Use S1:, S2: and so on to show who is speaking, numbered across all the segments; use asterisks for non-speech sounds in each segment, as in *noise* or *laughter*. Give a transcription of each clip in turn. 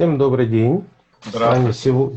S1: Всем добрый день. С вами, сего...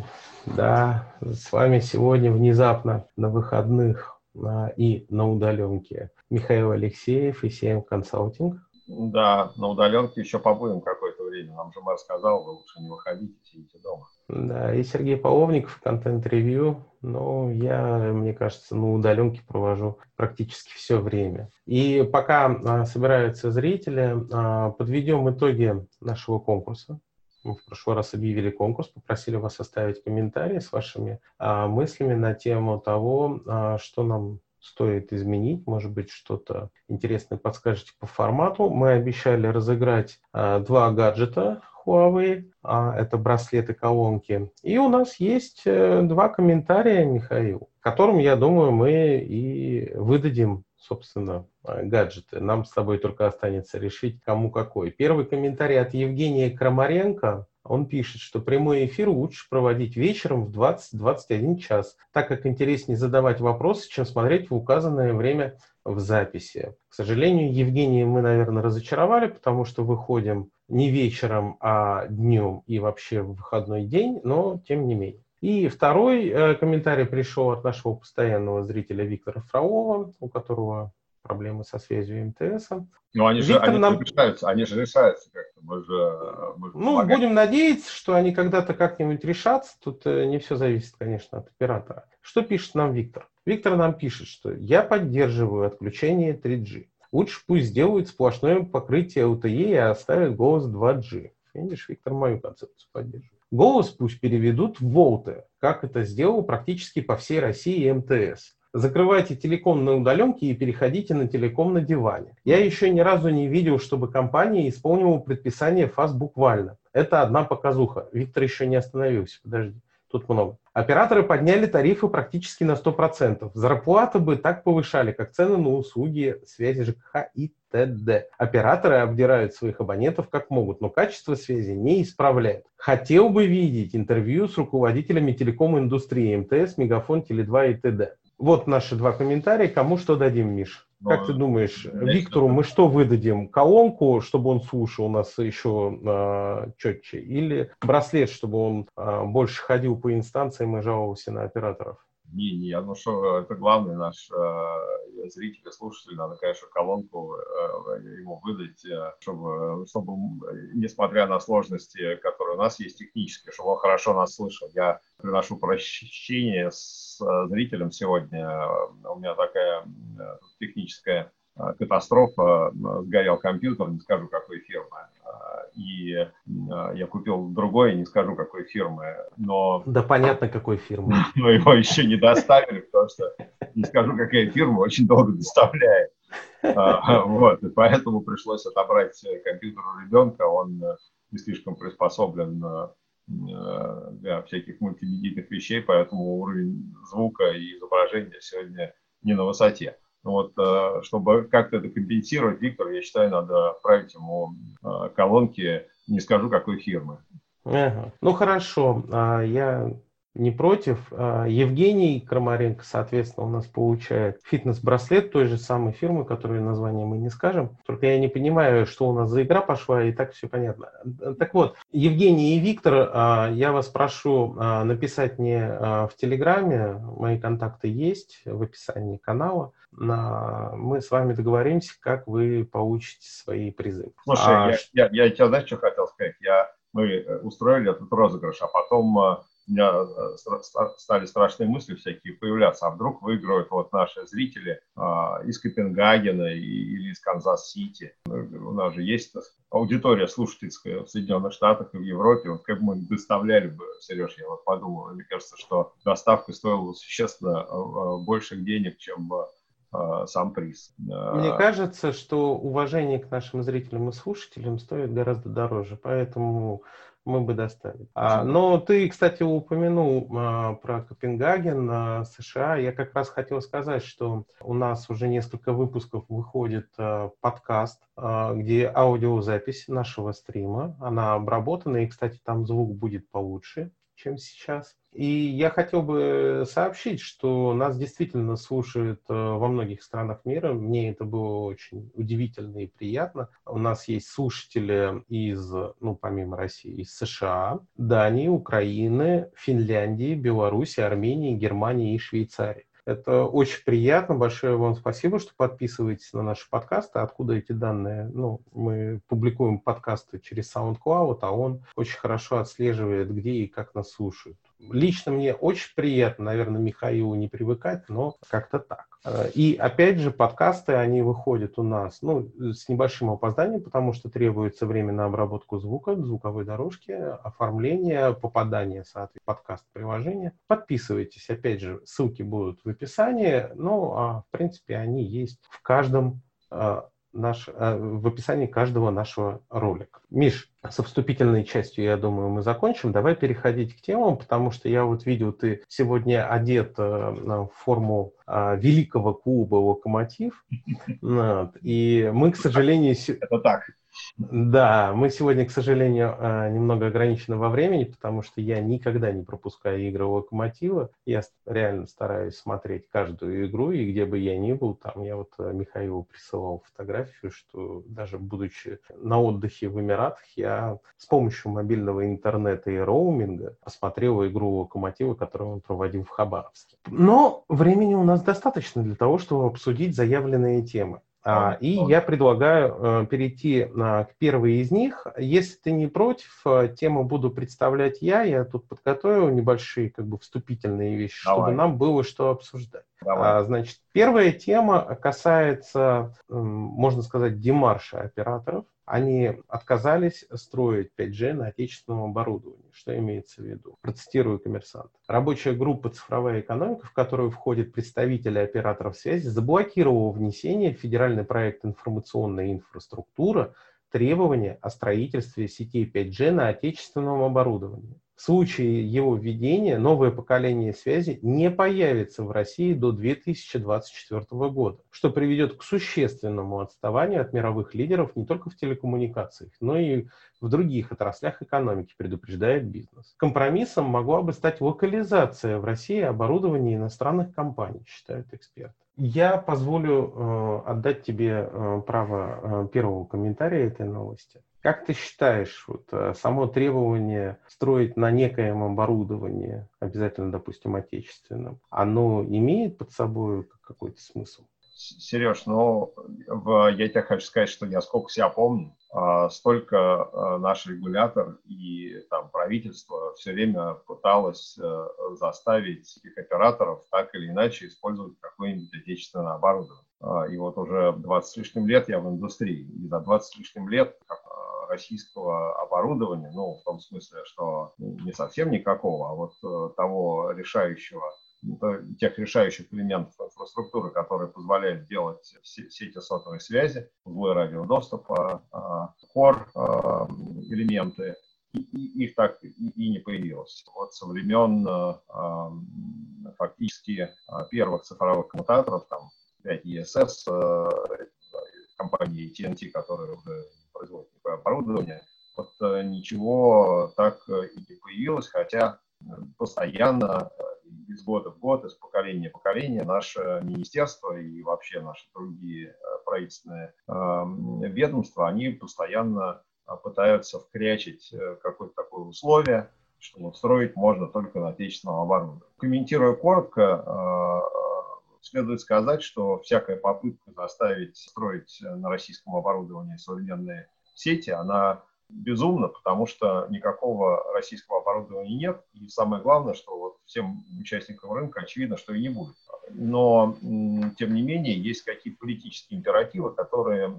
S1: да, с вами сегодня внезапно на выходных а, и на удаленке Михаил Алексеев и CM Консалтинг.
S2: Да, на удаленке еще побудем какое-то время. Нам же мэр сказал, вы лучше не выходите, сидите дома.
S1: Да, и Сергей Половников, контент-ревью. Но я, мне кажется, на удаленке провожу практически все время. И пока а, собираются зрители, а, подведем итоги нашего конкурса. В прошлый раз объявили конкурс, попросили вас оставить комментарии с вашими а, мыслями на тему того, а, что нам стоит изменить, может быть, что-то интересное подскажете по формату. Мы обещали разыграть а, два гаджета Huawei, а, это браслеты колонки. И у нас есть а, два комментария, Михаил, которым, я думаю, мы и выдадим собственно, гаджеты. Нам с тобой только останется решить, кому какой. Первый комментарий от Евгения Крамаренко. Он пишет, что прямой эфир лучше проводить вечером в 20-21 час, так как интереснее задавать вопросы, чем смотреть в указанное время в записи. К сожалению, Евгения мы, наверное, разочаровали, потому что выходим не вечером, а днем и вообще в выходной день, но тем не менее. И второй э, комментарий пришел от нашего постоянного зрителя Виктора Фролова, у которого проблемы со связью МТС.
S2: Ну, они же, они нам... решаются, они же решаются как-то. Мы же,
S1: мы же ну, помогаем. будем надеяться, что они когда-то как-нибудь решатся. Тут э, не все зависит, конечно, от оператора. Что пишет нам Виктор? Виктор нам пишет, что я поддерживаю отключение 3G. Лучше пусть сделают сплошное покрытие LTE и оставят голос 2G. Видишь, Виктор мою концепцию поддерживает. Голос пусть переведут в волты, как это сделал практически по всей России МТС. Закрывайте телеком на удаленке и переходите на телеком на диване. Я еще ни разу не видел, чтобы компания исполнила предписание ФАС буквально. Это одна показуха. Виктор еще не остановился, подожди тут много. Операторы подняли тарифы практически на 100%. Зарплаты бы так повышали, как цены на услуги связи ЖКХ и т.д. Операторы обдирают своих абонентов как могут, но качество связи не исправляют. Хотел бы видеть интервью с руководителями телеком-индустрии МТС, Мегафон, Теле2 и т.д. Вот наши два комментария. Кому что дадим, Миш? Как ну, ты думаешь, Виктору мы что выдадим? Колонку, чтобы он слушал нас еще э, четче? Или браслет, чтобы он э, больше ходил по инстанциям и жаловался на операторов?
S2: Не, не, ну что, это главный наш э, зритель и слушатель, надо, конечно, колонку э, ему выдать, э, чтобы, чтобы, несмотря на сложности, которые у нас есть технические, чтобы он хорошо нас слышал. Я приношу прощение с э, зрителем сегодня. У меня такая э, техническая э, катастрофа, сгорел компьютер, не скажу какой фирмы. И я купил другой, не скажу какой фирмы, но...
S1: Да понятно, какой фирмы. *laughs*
S2: Но его еще не доставили, потому что, не скажу, какая фирма, очень долго доставляет. Вот, и поэтому пришлось отобрать компьютер у ребенка, он не слишком приспособлен Э, для всяких мультимедийных вещей, поэтому уровень звука и изображения сегодня не на высоте. Вот, э, чтобы как-то это компенсировать, Виктор, я считаю, надо отправить ему э, колонки, не скажу какой фирмы.
S1: Ага. Ну хорошо, а я не против. А, Евгений Крамаренко, соответственно, у нас получает фитнес-браслет той же самой фирмы, которую название мы не скажем. Только я не понимаю, что у нас за игра пошла, и так все понятно. Так вот, Евгений и Виктор, а, я вас прошу а, написать мне в Телеграме, мои контакты есть в описании канала. Мы с вами договоримся, как вы получите свои призы.
S2: Слушай, а, я, я, я, я тебя знаешь, что хотел сказать? Я, мы э, устроили этот розыгрыш, а потом у меня э, стали страшные мысли всякие появляться, а вдруг выиграют вот наши зрители а, из Копенгагена или из Канзас-Сити. У нас же есть аудитория слушательская в Соединенных Штатах и в Европе. Вот как бы мы доставляли бы, Сереж, я вот подумал, мне кажется, что доставка стоила существенно э, э, больше денег, чем сам приз.
S1: Мне кажется, что уважение к нашим зрителям и слушателям стоит гораздо дороже, поэтому мы бы доставили. А, но ты, кстати, упомянул а, про Копенгаген, а, США. Я как раз хотел сказать, что у нас уже несколько выпусков выходит а, подкаст, а, где аудиозапись нашего стрима. Она обработана, и, кстати, там звук будет получше чем сейчас. И я хотел бы сообщить, что нас действительно слушают э, во многих странах мира. Мне это было очень удивительно и приятно. У нас есть слушатели из, ну, помимо России, из США, Дании, Украины, Финляндии, Беларуси, Армении, Германии и Швейцарии. Это очень приятно. Большое вам спасибо, что подписываетесь на наши подкасты. Откуда эти данные? Ну, мы публикуем подкасты через SoundCloud, а он очень хорошо отслеживает, где и как нас слушают. Лично мне очень приятно, наверное, Михаилу не привыкать, но как-то так. Э, и опять же, подкасты, они выходят у нас ну, с небольшим опозданием, потому что требуется время на обработку звука, звуковой дорожки, оформление, попадание, соответственно, подкаст-приложения. Подписывайтесь, опять же, ссылки будут в описании, ну, а в принципе они есть в каждом э, наш, э, в описании каждого нашего ролика. Миш, со вступительной частью, я думаю, мы закончим. Давай переходить к темам, потому что я вот видел, ты сегодня одет э, в форму э, великого клуба «Локомотив». *laughs* И мы, к сожалению...
S2: Это так.
S1: Да, мы сегодня, к сожалению, э, немного ограничены во времени, потому что я никогда не пропускаю игры Локомотива. Я реально стараюсь смотреть каждую игру, и где бы я ни был, там я вот э, Михаилу присылал фотографию, что даже будучи на отдыхе в Эмиратах, я с помощью мобильного интернета и роуминга посмотрел игру Локомотива, которую он проводил в Хабаровске. Но времени у нас достаточно для того, чтобы обсудить заявленные темы. А, и я предлагаю э, перейти к первой из них. Если ты не против, э, тему буду представлять я. Я тут подготовил небольшие как бы вступительные вещи, Давай. чтобы нам было что обсуждать. Давай. А, значит, первая тема касается, можно сказать, демарша операторов они отказались строить 5G на отечественном оборудовании. Что имеется в виду? Процитирую коммерсант. Рабочая группа «Цифровая экономика», в которую входят представители операторов связи, заблокировала внесение в федеральный проект «Информационная инфраструктура» требования о строительстве сетей 5G на отечественном оборудовании. В случае его введения новое поколение связи не появится в России до 2024 года, что приведет к существенному отставанию от мировых лидеров не только в телекоммуникациях, но и в других отраслях экономики, предупреждает бизнес. Компромиссом могла бы стать локализация в России оборудования иностранных компаний, считают эксперты. Я позволю э, отдать тебе э, право э, первого комментария этой новости. Как ты считаешь, вот, само требование строить на некоем оборудовании, обязательно, допустим, отечественном, оно имеет под собой какой-то смысл?
S2: Сереж, ну, в, я тебе хочу сказать, что я сколько себя помню, а, столько а, наш регулятор и там, правительство все время пыталось а, заставить этих операторов так или иначе использовать какое-нибудь отечественное оборудование. А, и вот уже 20 с лишним лет я в индустрии, и за 20 с лишним лет российского оборудования, ну, в том смысле, что не совсем никакого, а вот э, того решающего, тех решающих элементов инфраструктуры, которые позволяют делать сети сотовой связи, узлы радиодоступа, core а, элементы, их так и не появилось. Вот со времен фактически первых цифровых коммутаторов, там 5 ESS, э, компании TNT, которая уже производит такое оборудование. Вот э, ничего так э, и не появилось, хотя э, постоянно из года в год, из поколения в поколение наше министерство и вообще наши другие правительственные ведомства, они постоянно пытаются вкрячить какое-то такое условие, что строить можно только на отечественном оборудовании. Комментируя коротко, следует сказать, что всякая попытка заставить строить на российском оборудовании современные сети, она безумна, потому что никакого российского оборудования нет. И самое главное, что вот всем участникам рынка очевидно, что и не будет. Но, тем не менее, есть какие-то политические императивы, которые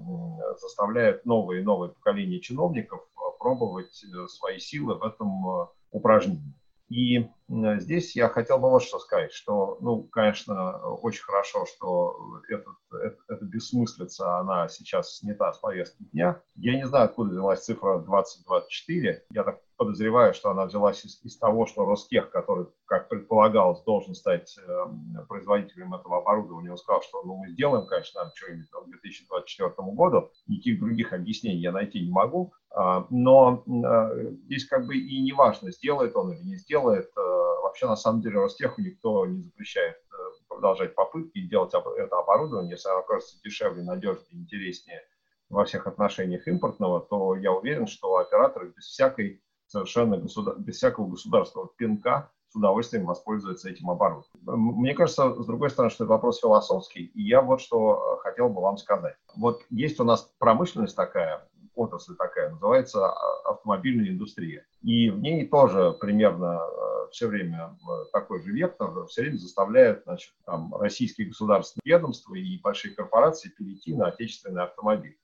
S2: заставляют новые и новые поколения чиновников пробовать э, свои силы в этом э, упражнении. И здесь я хотел бы вот что сказать, что, ну, конечно, очень хорошо, что этот, это, эта бессмыслица, она сейчас снята с повестки дня. Я не знаю, откуда взялась цифра 2024. Я так подозреваю, что она взялась из, из того, что Ростех, который, как предполагалось, должен стать э, производителем этого оборудования, он сказал, что ну, мы сделаем, конечно, что-нибудь к 2024 году. Никаких других объяснений я найти не могу. А, но э, здесь как бы и не важно, сделает он или не сделает. Э, вообще, на самом деле, Ростеху никто не запрещает э, продолжать попытки делать это оборудование, если оно окажется дешевле, надежнее, интереснее во всех отношениях импортного, то я уверен, что операторы без всякой совершенно государ... без всякого государственного пинка с удовольствием воспользуются этим оборудованием. Мне кажется, с другой стороны, что это вопрос философский, и я вот что хотел бы вам сказать. Вот есть у нас промышленность такая, отрасль такая, называется а, автомобильная индустрия. И в ней тоже примерно э, все время э, такой же вектор, все время заставляет значит, там, российские государственные ведомства и большие корпорации перейти на отечественный автомобиль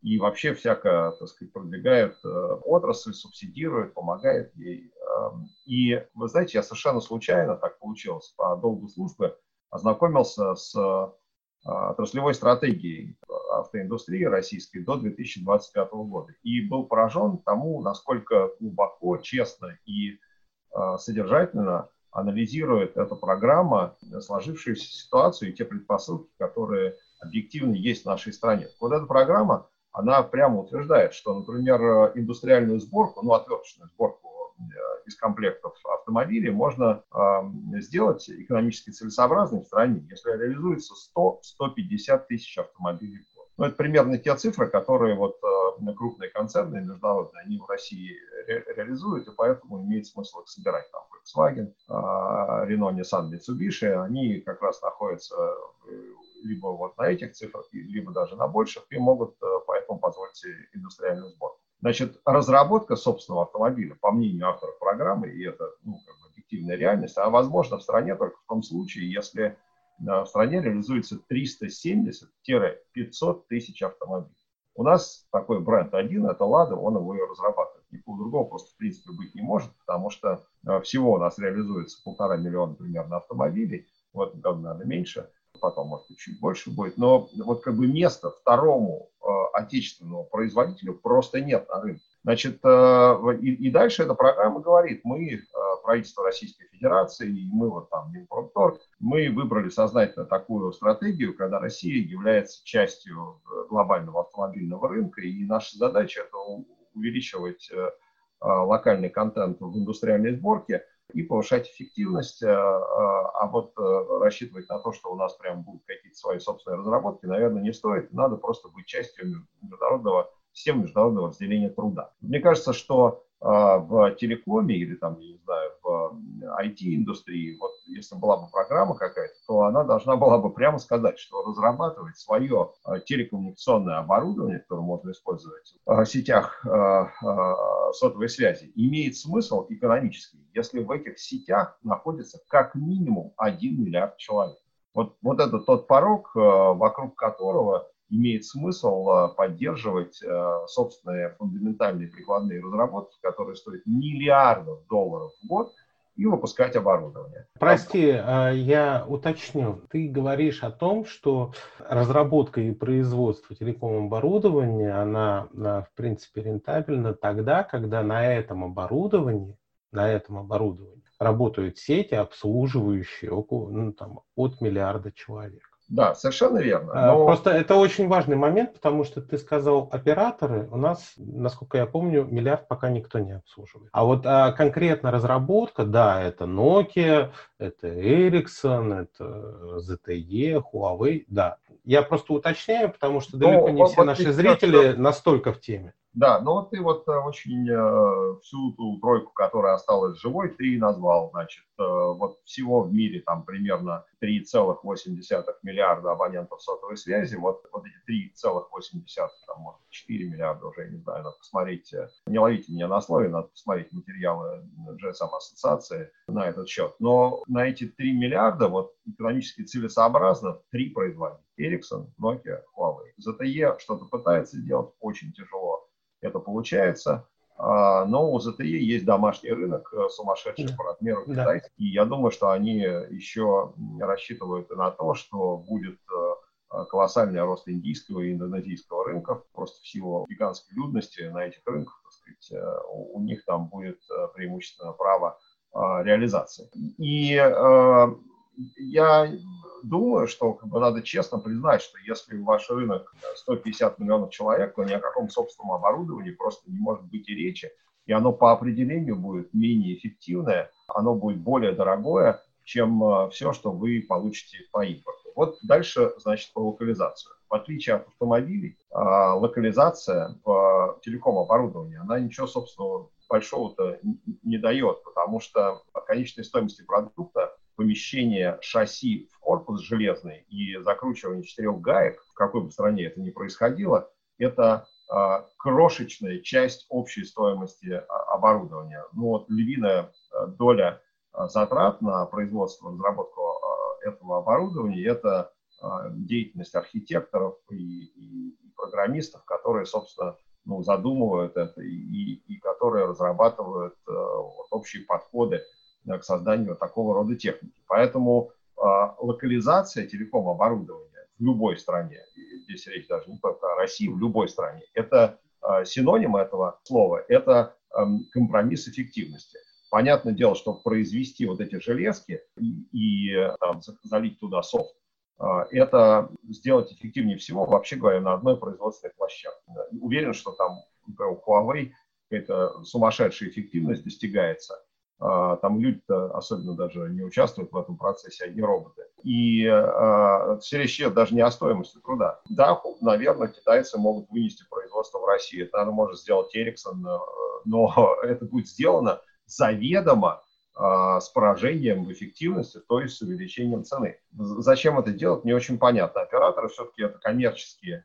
S2: и вообще всяко, так сказать, продвигает э, отрасль, субсидирует, помогает ей. Эм, и вы знаете, я совершенно случайно, так получилось, по долгу службы, ознакомился с э, отраслевой стратегией автоиндустрии российской до 2025 года. И был поражен тому, насколько глубоко, честно и э, содержательно анализирует эта программа сложившуюся ситуацию и те предпосылки, которые объективно есть в нашей стране. Вот эта программа она прямо утверждает, что, например, индустриальную сборку, ну, отверточную сборку э, из комплектов автомобилей можно э, сделать экономически целесообразной в стране, если реализуется 100-150 тысяч автомобилей в год. Ну, это примерно те цифры, которые вот э, крупные концерны международные, они в России ре реализуют, и поэтому имеет смысл их собирать. Там Volkswagen, э, Renault, Nissan, Mitsubishi, они как раз находятся либо вот на этих цифрах, либо даже на больших, и могут э, поэтому позволить себе индустриальную сборку. Значит, разработка собственного автомобиля, по мнению авторов программы, и это ну, как бы объективная реальность, она возможна в стране только в том случае, если э, в стране реализуется 370-500 тысяч автомобилей. У нас такой бренд один, это Лада, он его и разрабатывает. Никакого другого просто в принципе быть не может, потому что э, всего у нас реализуется полтора миллиона примерно автомобилей, в этом году, наверное, меньше потом, может чуть больше будет, но вот как бы места второму э, отечественному производителю просто нет на рынке. Значит, э, и, и дальше эта программа говорит, мы, э, правительство Российской Федерации, и мы вот там, Минпромторг, мы выбрали сознательно такую стратегию, когда Россия является частью э, глобального автомобильного рынка, и наша задача это увеличивать э, э, локальный контент в индустриальной сборке – и повышать эффективность, а, а, а вот э, рассчитывать на то, что у нас прям будут какие-то свои собственные разработки, наверное, не стоит. Надо просто быть частью международного системы международного разделения труда. Мне кажется, что в телекоме или там, я не знаю, IT-индустрии, вот если была бы программа какая-то, то она должна была бы прямо сказать, что разрабатывать свое а, телекоммуникационное оборудование, которое можно использовать в сетях сотовой связи, имеет смысл экономический, если в этих сетях находится как минимум 1 миллиард человек. Вот, вот это тот порог, вокруг которого имеет смысл поддерживать собственные фундаментальные прикладные разработки, которые стоят миллиардов долларов в год, и выпускать оборудование.
S1: Прости, э, я уточню. Ты говоришь о том, что разработка и производство телеком-оборудования, она, в принципе, рентабельна тогда, когда на этом оборудовании, на этом оборудовании работают сети, обслуживающие около, ну, там, от миллиарда человек.
S2: Да, совершенно верно.
S1: А, но... Просто это очень важный момент, потому что ты сказал операторы, у нас, насколько я помню, миллиард пока никто не обслуживает. А вот а, конкретно разработка, да, это Nokia, это Ericsson, это ZTE, Huawei, да. Я просто уточняю, потому что далеко но, не все наши зрители что... настолько в теме.
S2: Да, но вот ты вот э, очень э, всю ту тройку, которая осталась живой, ты назвал, значит, э, вот всего в мире там примерно 3,8 миллиарда абонентов сотовой связи, вот, вот эти 3,8, там, может, 4 миллиарда уже, я не знаю, надо посмотреть, не ловите меня на слове, надо посмотреть материалы GSM ассоциации на этот счет. Но на эти 3 миллиарда вот экономически целесообразно три производителя. Ericsson, Nokia, Huawei. ZTE что-то пытается сделать, очень тяжело это получается. А, но у ZTE есть домашний рынок э, сумасшедший да. по размеру да. И я думаю, что они еще рассчитывают на то, что будет э, колоссальный рост индийского и индонезийского рынков, просто в силу гигантской людности на этих рынках, так сказать, у них там будет преимущественно право реализации. И я думаю, что как бы, надо честно признать, что если ваш рынок 150 миллионов человек, то ни о каком собственном оборудовании просто не может быть и речи, и оно по определению будет менее эффективное, оно будет более дорогое, чем э, все, что вы получите по импорту. Вот дальше, значит, по локализацию. В отличие от автомобилей, а, локализация в телеком-оборудовании, она ничего, собственно, большого-то не дает, потому что конечной стоимости продукта помещение шасси в корпус железный и закручивание четырех гаек, в какой бы стране это ни происходило, это э, крошечная часть общей стоимости а, оборудования. Ну вот львиная э, доля затрат на производство, разработку этого оборудования – это деятельность архитекторов и, и, и программистов, которые, собственно, ну, задумывают это и, и которые разрабатывают вот, общие подходы к созданию такого рода техники. Поэтому э, локализация телеком-оборудования в любой стране, и здесь речь даже не только о России, в любой стране, это э, синоним этого слова, это компромисс эффективности. Понятное дело, что произвести вот эти железки и, и там, залить туда софт, это сделать эффективнее всего, вообще говоря, на одной производственной площадке. Уверен, что там у Huawei какая-то сумасшедшая эффективность достигается – а, там люди-то особенно даже не участвуют в этом процессе, одни роботы. И э, все речь идет даже не о стоимости труда. Да, наверное, китайцы могут вынести производство в Россию. Это, наверное, может сделать Эриксон, но *laughs* это будет сделано заведомо э, с поражением в эффективности, то есть с увеличением цены. Зачем это делать, не очень понятно. Операторы все-таки это коммерческие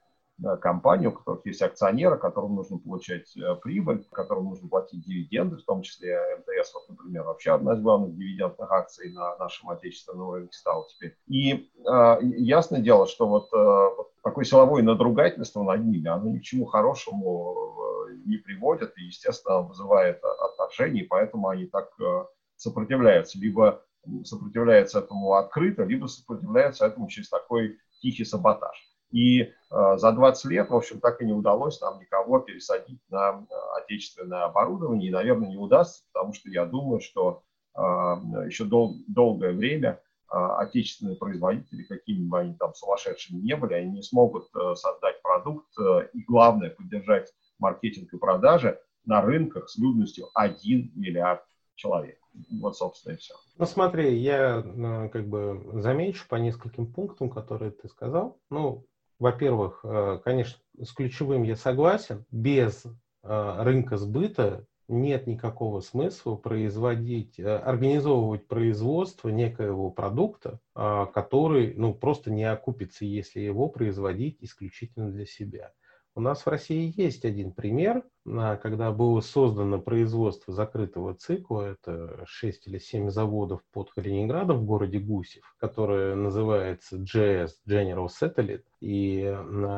S2: компании, у которых есть акционеры, которым нужно получать э, прибыль, которым нужно платить дивиденды, в том числе МТС, вот, например, вообще одна из главных дивидендных акций на нашем отечественном рынке стала теперь. И э, ясное дело, что вот, э, вот такое силовое надругательство над ними, оно ни к чему хорошему э, не приводит и, естественно, вызывает отторжение, поэтому они так э, сопротивляются. Либо сопротивляются этому открыто, либо сопротивляются этому через такой тихий саботаж. И э, за 20 лет, в общем, так и не удалось нам никого пересадить на э, отечественное оборудование. И, наверное, не удастся, потому что я думаю, что э, еще дол- долгое время отечественные производители, какими бы они там сумасшедшими не были, они не смогут создать продукт и, главное, поддержать маркетинг и продажи на рынках с людностью 1 миллиард человек. Вот, собственно, и все.
S1: Ну, смотри, я как бы замечу по нескольким пунктам, которые ты сказал. Ну, во-первых, э, конечно, с ключевым я согласен. Без э, рынка сбыта нет никакого смысла производить, э, организовывать производство некоего продукта, который ну, просто не окупится, если его производить исключительно для себя. У нас в России есть один пример, когда было создано производство закрытого цикла, это 6 или 7 заводов под Калининградом в городе Гусев, которое называется GS, General Satellite, и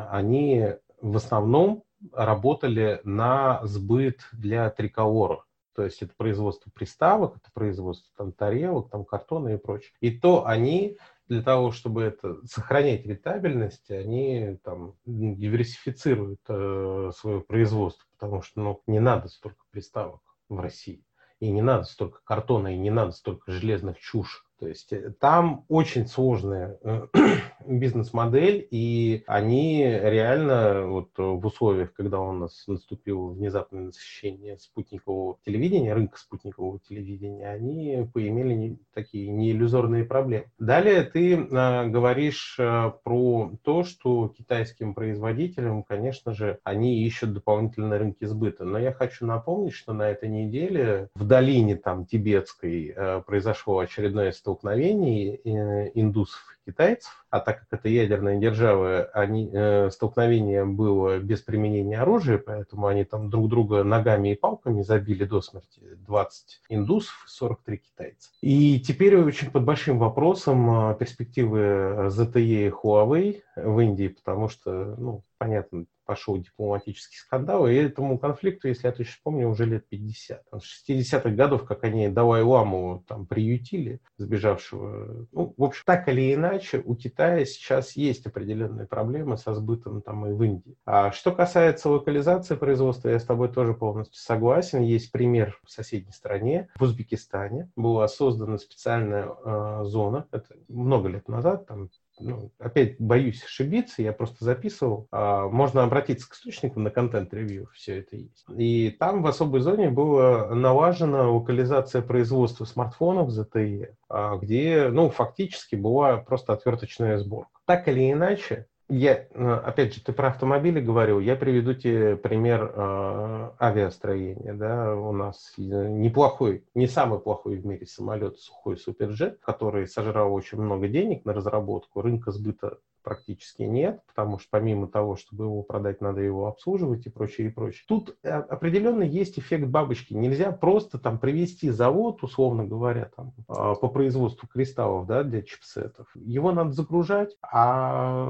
S1: они в основном работали на сбыт для триколора. То есть это производство приставок, это производство там тарелок, там картона и прочее. И то они для того, чтобы это сохранять рентабельность, они там диверсифицируют э, свое производство, потому что ну, не надо столько приставок в России, и не надо столько картона, и не надо столько железных чуш то есть э, там очень сложная э, *clears throat* бизнес-модель, и они реально вот в условиях, когда у нас наступило внезапное насыщение спутникового телевидения, рынка спутникового телевидения, они поимели не, такие неиллюзорные проблемы. Далее ты э, говоришь э, про то, что китайским производителям, конечно же, они ищут дополнительные рынки сбыта. Но я хочу напомнить, что на этой неделе в долине там тибетской э, произошло очередное столкновений э, индусов и китайцев, а так как это ядерная держава, они, э, столкновение было без применения оружия, поэтому они там друг друга ногами и палками забили до смерти 20 индусов и 43 китайца. И теперь очень под большим вопросом э, перспективы ZTE и Huawei в Индии, потому что ну, понятно, пошел дипломатический скандал, и этому конфликту, если я точно помню, уже лет 50. С 60-х годов, как они Далай-Ламу там приютили, сбежавшего. Ну, в общем, так или иначе, у Китая сейчас есть определенные проблемы со сбытом там и в Индии. А что касается локализации производства, я с тобой тоже полностью согласен. Есть пример в соседней стране, в Узбекистане. Была создана специальная э, зона, это много лет назад, там ну, опять боюсь ошибиться, я просто записывал. А, можно обратиться к источникам на контент-ревью, все это есть. И там в особой зоне была налажена локализация производства смартфонов ZTE, а, где, ну, фактически была просто отверточная сборка. Так или иначе, я, э, опять же, ты про автомобили говорил, я приведу тебе пример э, авиастроения. Да? У нас неплохой, не самый плохой в мире самолет сухой суперджет, который сожрал очень много денег на разработку, рынка сбыта практически нет, потому что помимо того, чтобы его продать, надо его обслуживать и прочее, и прочее. Тут э, определенно есть эффект бабочки. Нельзя просто там привести завод, условно говоря, там, а, по производству кристаллов да, для чипсетов. Его надо загружать, а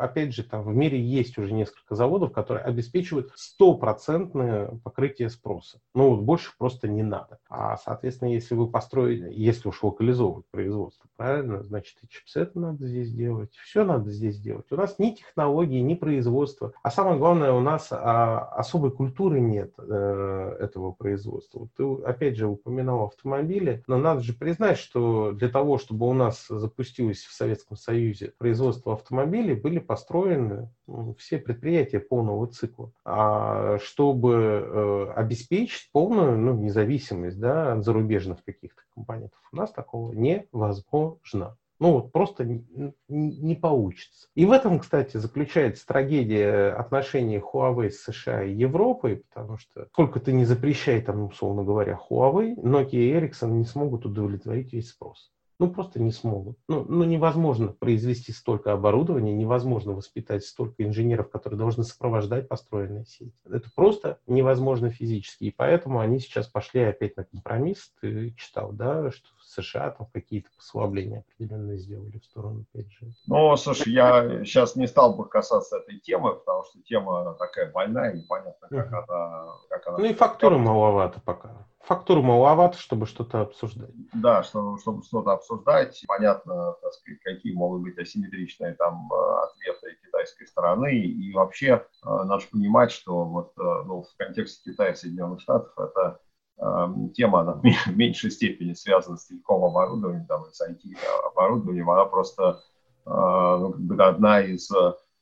S1: опять же, там в мире есть уже несколько заводов, которые обеспечивают стопроцентное покрытие спроса. Ну, вот больше просто не надо. А, соответственно, если вы построили, если уж локализовывать производство, правильно, значит, и чипсеты надо здесь делать, все надо надо здесь делать. У нас ни технологии, ни производства. А самое главное, у нас а, особой культуры нет э, этого производства. Ты, опять же, упоминал автомобили, но надо же признать, что для того, чтобы у нас запустилось в Советском Союзе производство автомобилей, были построены все предприятия полного цикла. А чтобы э, обеспечить полную ну, независимость да, от зарубежных каких-то компонентов, у нас такого невозможно. Ну, вот просто не, не получится. И в этом, кстати, заключается трагедия отношений Huawei с США и Европой, потому что сколько ты не запрещай, там, условно говоря, Huawei, Nokia и Ericsson не смогут удовлетворить весь спрос. Ну, просто не смогут. Ну, ну, невозможно произвести столько оборудования, невозможно воспитать столько инженеров, которые должны сопровождать построенные сети. Это просто невозможно физически. И поэтому они сейчас пошли опять на компромисс. Ты читал, да, что США там какие-то послабления определенные сделали в сторону 5G.
S2: Ну, слушай, я сейчас не стал бы касаться этой темы, потому что тема такая больная, непонятно, как, uh-huh. она, как она...
S1: Ну и фактуры маловато пока. Фактуры маловато, чтобы что-то обсуждать.
S2: Да, чтобы, чтобы что-то обсуждать. Понятно, так сказать, какие могут быть асимметричные там э, ответы китайской стороны. И вообще э, надо понимать, что вот э, ну, в контексте Китая и Соединенных Штатов это тема она в меньшей степени связана с телеком оборудованием, там, с IT-оборудованием, она просто э, ну, как бы одна из,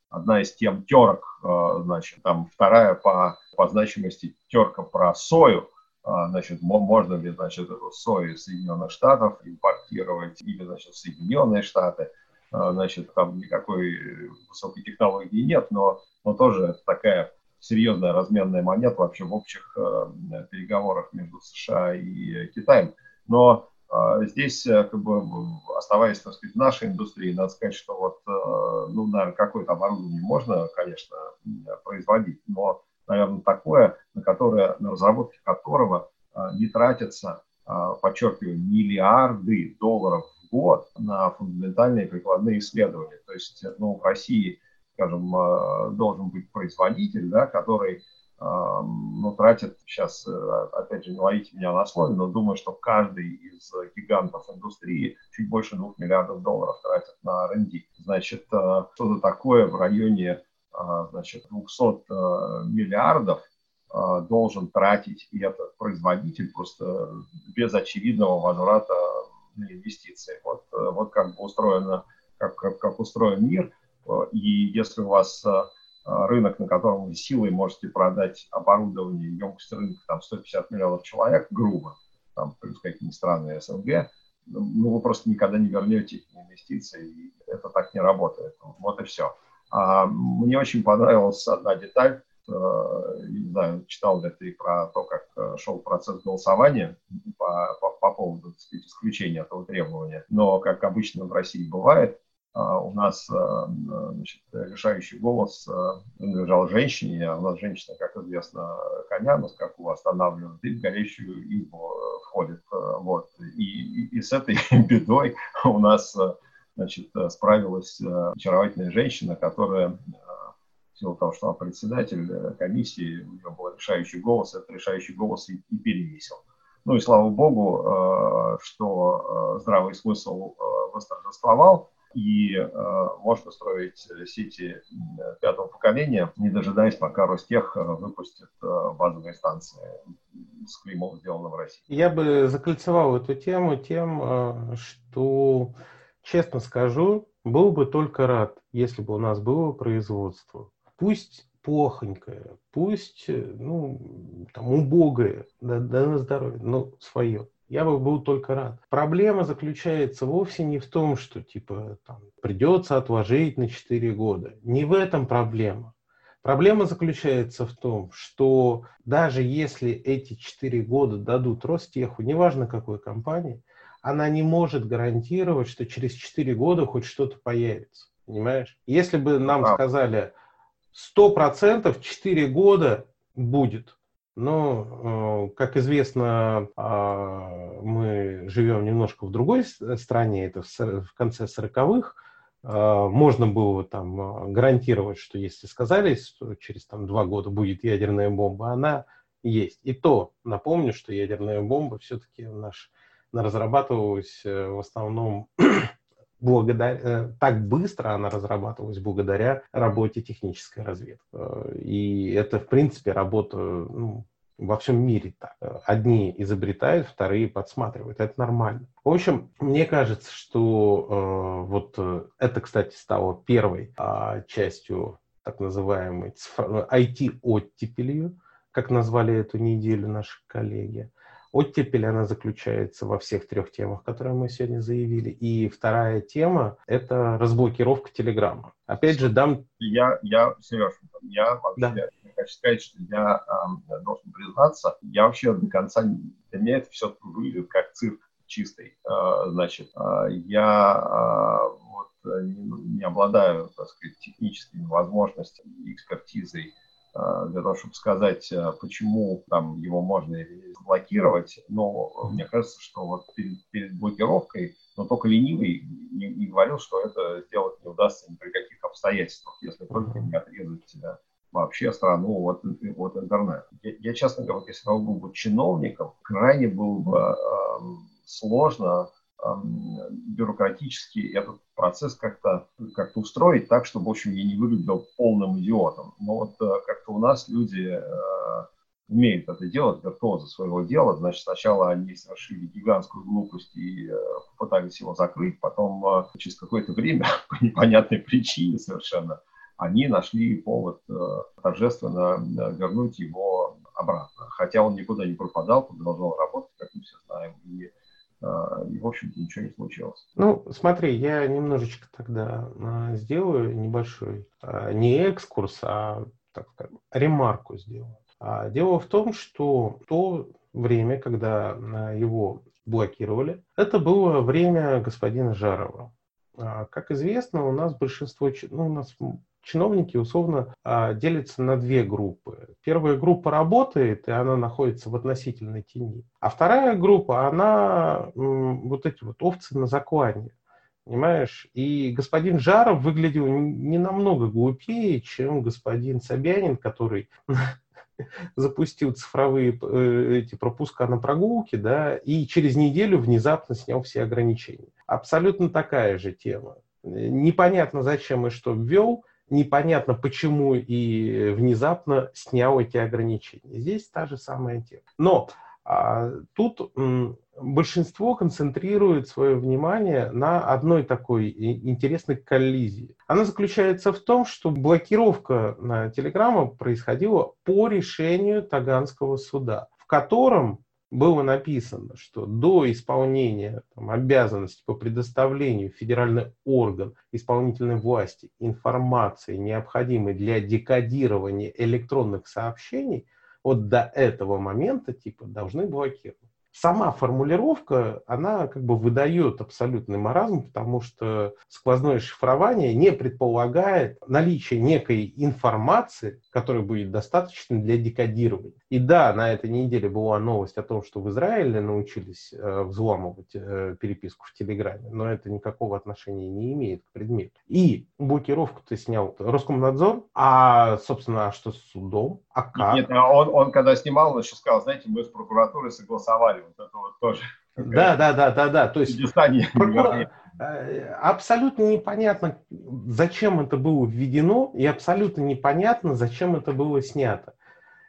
S2: одна из тем терок, э, значит, там вторая по, по значимости терка про сою, э, значит, можно ли, значит, эту сою из Соединенных Штатов импортировать или, значит, Соединенные Штаты, значит, там никакой высокой технологии нет, но, но тоже такая серьезная разменная монета вообще в общих э, переговорах между США и Китаем. Но э, здесь, э, как бы, оставаясь, так сказать, в нашей индустрии, надо сказать, что вот, ну, наверное, какое-то оборудование можно, конечно, производить, но, наверное, такое, на которое, на разработке которого не тратятся, подчеркиваю, миллиарды долларов в год на фундаментальные прикладные исследования. То есть, ну, в России скажем, э, должен быть производитель, да, который ну, тратит сейчас, э, опять же, не ловите меня на слове, но думаю, что каждый из гигантов индустрии чуть больше двух миллиардов долларов тратит на R&D. Значит, э, что-то такое в районе значит, 200 миллиардов должен тратить и этот производитель просто без очевидного возврата на инвестиции. Вот, вот как бы устроено, как, как, как устроен мир – и если у вас э, рынок, на котором вы силой можете продать оборудование, емкость рынка там 150 миллионов человек, грубо, там плюс какие-нибудь страны СНГ, ну, вы просто никогда не вернете инвестиции, и это так не работает. Вот и все. А мне очень понравилась одна деталь, э, не знаю, читал ли ты про то, как э, шел процесс голосования по, по, по поводу сказать, исключения этого требования. Но, как обычно в России бывает, у нас а, значит, решающий голос принадлежал а, женщине, а у нас женщина, как известно, коня на скаку останавливает и в горящую избу входит. Вот. И, и, и с этой *laughs* бедой у нас значит, справилась очаровательная женщина, которая в силу того, что он председатель э, комиссии, у него был решающий голос, этот решающий голос и, и перевесил. Ну и слава богу, что здравый смысл восторжествовал, и можно строить сети пятого поколения, не дожидаясь, пока Ростех выпустит базовые станции с клеймом сделано в России.
S1: Я бы закольцевал эту тему тем, что, честно скажу, был бы только рад, если бы у нас было производство. Пусть плохонькое, пусть ну, там, убогое, да, да на здоровье, но свое. Я бы был только рад. Проблема заключается вовсе не в том, что типа там, придется отложить на 4 года. Не в этом проблема. Проблема заключается в том, что даже если эти 4 года дадут Ростеху, неважно какой компании, она не может гарантировать, что через 4 года хоть что-то появится. Понимаешь? Если бы нам а. сказали 100% 4 года будет, но, э, как известно, а, мы живем немножко в другой стране, это в конце 40-х, а, можно было там гарантировать, что если сказали, что через там, два года будет ядерная бомба, она есть. И то напомню, что ядерная бомба все-таки наш разрабатывалась э, в основном благодаря, э, так быстро она разрабатывалась благодаря работе технической разведки. Э, и это, в принципе, работа ну, во всем мире так. Одни изобретают, вторые подсматривают. Это нормально. В общем, мне кажется, что э, вот это, кстати, стало первой э, частью так называемой IT-оттепелью, как назвали эту неделю наши коллеги. Оттепель, она заключается во всех трех темах, которые мы сегодня заявили. И вторая тема – это разблокировка Телеграма. Опять же, дам...
S2: Я, я Сереж, я вообще да. хочу сказать, что я э, должен признаться, я вообще до конца, для меня это все выглядит как цирк чистый. Э, значит, э, я э, вот не, не обладаю, так сказать, техническими возможностями и экспертизой Э, для того, чтобы сказать, э, почему там его можно блокировать. Но мне кажется, что вот перед, перед блокировкой, но только ленивый не, не говорил, что это сделать не удастся ни при каких обстоятельствах, если только не отрезать вообще страну от, от интернета. Я, я, честно говоря, если бы был бы чиновником, крайне было бы э, сложно бюрократически этот процесс как-то как устроить так, чтобы, в общем, я не выглядел полным идиотом. Но вот э, как-то у нас люди э, умеют это делать, виртуозы своего дела. Значит, сначала они совершили гигантскую глупость и э, попытались его закрыть, потом через какое-то время, *laughs* по непонятной причине совершенно, они нашли повод торжественно вернуть его обратно. Хотя он никуда не пропадал, продолжал работать, как мы все знаем, и и, в общем-то, ничего не случилось.
S1: Ну, смотри, я немножечко тогда а, сделаю небольшой, а, не экскурс, а, так скажем, ремарку сделаю. Дело в том, что то время, когда его блокировали, это было время господина Жарова. Как известно, у нас большинство, ну, у нас чиновники условно а, делятся на две группы. Первая группа работает, и она находится в относительной тени. А вторая группа, она вот эти вот овцы на заклане. Понимаешь? И господин Жаров выглядел не намного глупее, чем господин Собянин, который *laughs* запустил цифровые э, эти пропуска на прогулки, да, и через неделю внезапно снял все ограничения. Абсолютно такая же тема. Непонятно, зачем и что ввел, непонятно почему и внезапно снял эти ограничения. Здесь та же самая тема. Но а, тут м, большинство концентрирует свое внимание на одной такой интересной коллизии. Она заключается в том, что блокировка на Телеграма происходила по решению Таганского суда, в котором было написано, что до исполнения там, обязанностей по предоставлению федеральный орган исполнительной власти информации, необходимой для декодирования электронных сообщений, вот до этого момента типа должны блокировать. Сама формулировка, она как бы выдает абсолютный маразм, потому что сквозное шифрование не предполагает наличие некой информации, которая будет достаточно для декодирования. И да, на этой неделе была новость о том, что в Израиле научились э, взламывать э, переписку в Телеграме, но это никакого отношения не имеет к предмету. И блокировку ты снял Роскомнадзор, а, собственно, а что с судом? А как?
S2: Нет, а он, он когда снимал, он еще сказал, знаете, мы с прокуратурой согласовали, вот это вот тоже.
S1: Да, да, да, да, да. То есть *laughs* прокур... Э, абсолютно непонятно, зачем это было введено, и абсолютно непонятно, зачем это было снято.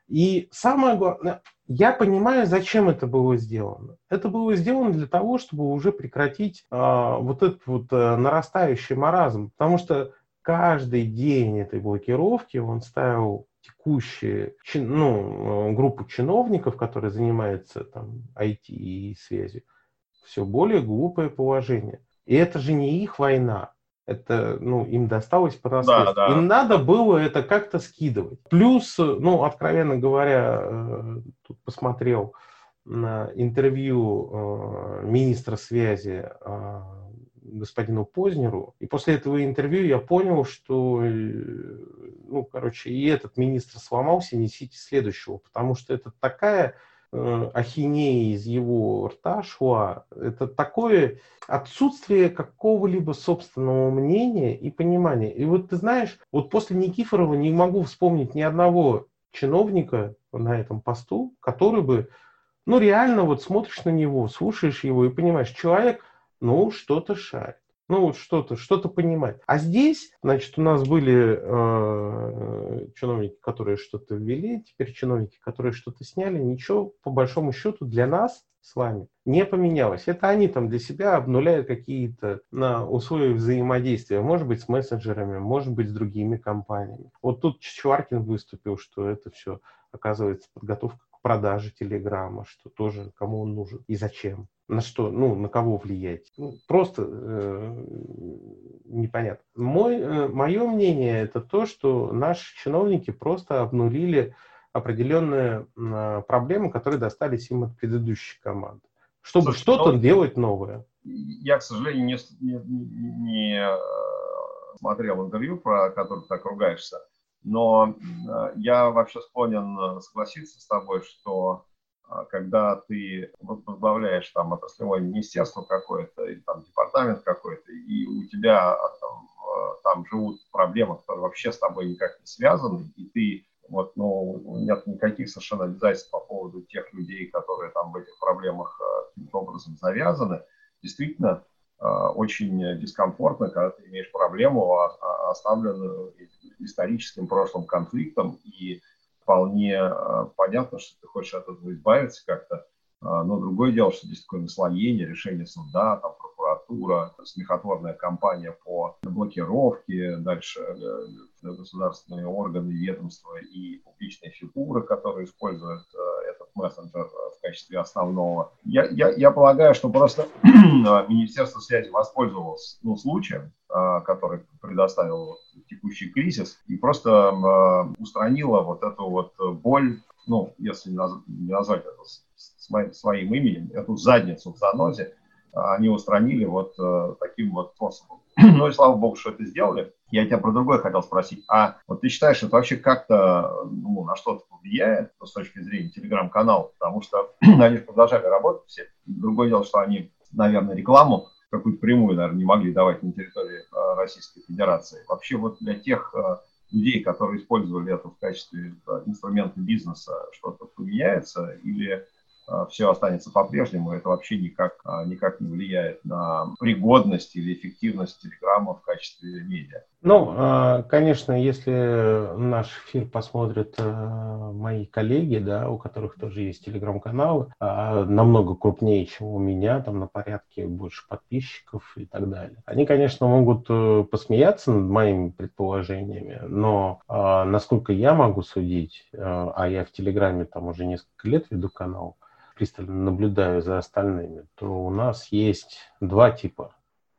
S1: И самое главное, я понимаю, зачем это было сделано. Это было сделано для того, чтобы уже прекратить э, вот этот вот э, нарастающий маразм. Потому что каждый день этой блокировки он ставил текущие ну, э, группу чиновников, которые занимаются там IT и связью, все более глупое положение. И это же не их война. Это, ну, им досталось по наследству. Да, да. Им надо было это как-то скидывать. Плюс, ну, откровенно говоря, э, тут посмотрел на интервью э, министра связи господину Познеру. И после этого интервью я понял, что, ну, короче, и этот министр сломался, несите следующего, потому что это такая Э, ахинея из его рта шла, это такое отсутствие какого-либо собственного мнения и понимания. И вот ты знаешь, вот после Никифорова не могу вспомнить ни одного чиновника на этом посту, который бы, ну реально вот смотришь на него, слушаешь его и понимаешь, человек, ну что-то шарит ну вот что-то, что-то понимать. А здесь, значит, у нас были э, чиновники, которые что-то ввели, теперь чиновники, которые что-то сняли, ничего по большому счету для нас с вами не поменялось. Это они там для себя обнуляют какие-то на условия взаимодействия, может быть, с мессенджерами, может быть, с другими компаниями. Вот тут Чваркин выступил, что это все оказывается подготовка к продаже Телеграма, что тоже кому он нужен и зачем на что, ну, на кого влиять. Ну, просто э, непонятно. Мой, э, мое мнение это то, что наши чиновники просто обнулили определенные э, проблемы, которые достались им от предыдущей команды, чтобы что-то ну, делать новое.
S2: Я, к сожалению, не, не, не э, смотрел интервью, про которое ты так ругаешься, но э, я вообще склонен э, согласиться с тобой, что а когда ты возглавляешь там отраслевое министерство какое-то, или там департамент какой-то, и у тебя а, там, а, там живут проблемы, которые вообще с тобой никак не связаны, и ты вот, ну, нет никаких совершенно обязательств по поводу тех людей, которые там в этих проблемах каким-то образом завязаны, действительно очень дискомфортно, когда ты имеешь проблему, оставленную историческим прошлым конфликтом, и вполне э, понятно, что ты хочешь от этого избавиться как-то. А, но другое дело, что здесь такое наслоение, решение суда, там, прокуратура, смехотворная кампания по блокировке, дальше э, государственные органы, ведомства и публичные фигуры, которые используют э, этот мессенджер в качестве основного. Я, я, я полагаю, что просто Министерство связи воспользовалось ну, случаем, который предоставил текущий кризис, и просто э, устранила вот эту вот боль, ну, если не, наз, не назвать это своим именем, эту задницу в занозе, они устранили вот э, таким вот способом. *clears throat* ну и слава богу, что это сделали. Я тебя про другое хотел спросить. А вот ты считаешь, это вообще как-то ну, на что-то повлияет с точки зрения телеграм-канала? Потому что *clears throat* они же продолжали работать все. Другое дело, что они, наверное, рекламу какую-то прямую, наверное, не могли давать на территории э, Российской Федерации. Вообще вот для тех э, людей, которые использовали это в качестве инструмента бизнеса, что-то поменяется или все останется по-прежнему, это вообще никак, никак не влияет на пригодность или эффективность Телеграма в качестве медиа.
S1: Ну, а, конечно, если наш эфир посмотрят мои коллеги, да, у которых тоже есть телеграм-каналы, намного крупнее, чем у меня, там на порядке больше подписчиков и так далее. Они, конечно, могут э, посмеяться над моими предположениями, но насколько я могу судить, а я в Телеграме там уже несколько лет веду канал, пристально наблюдаю за остальными, то у нас есть два типа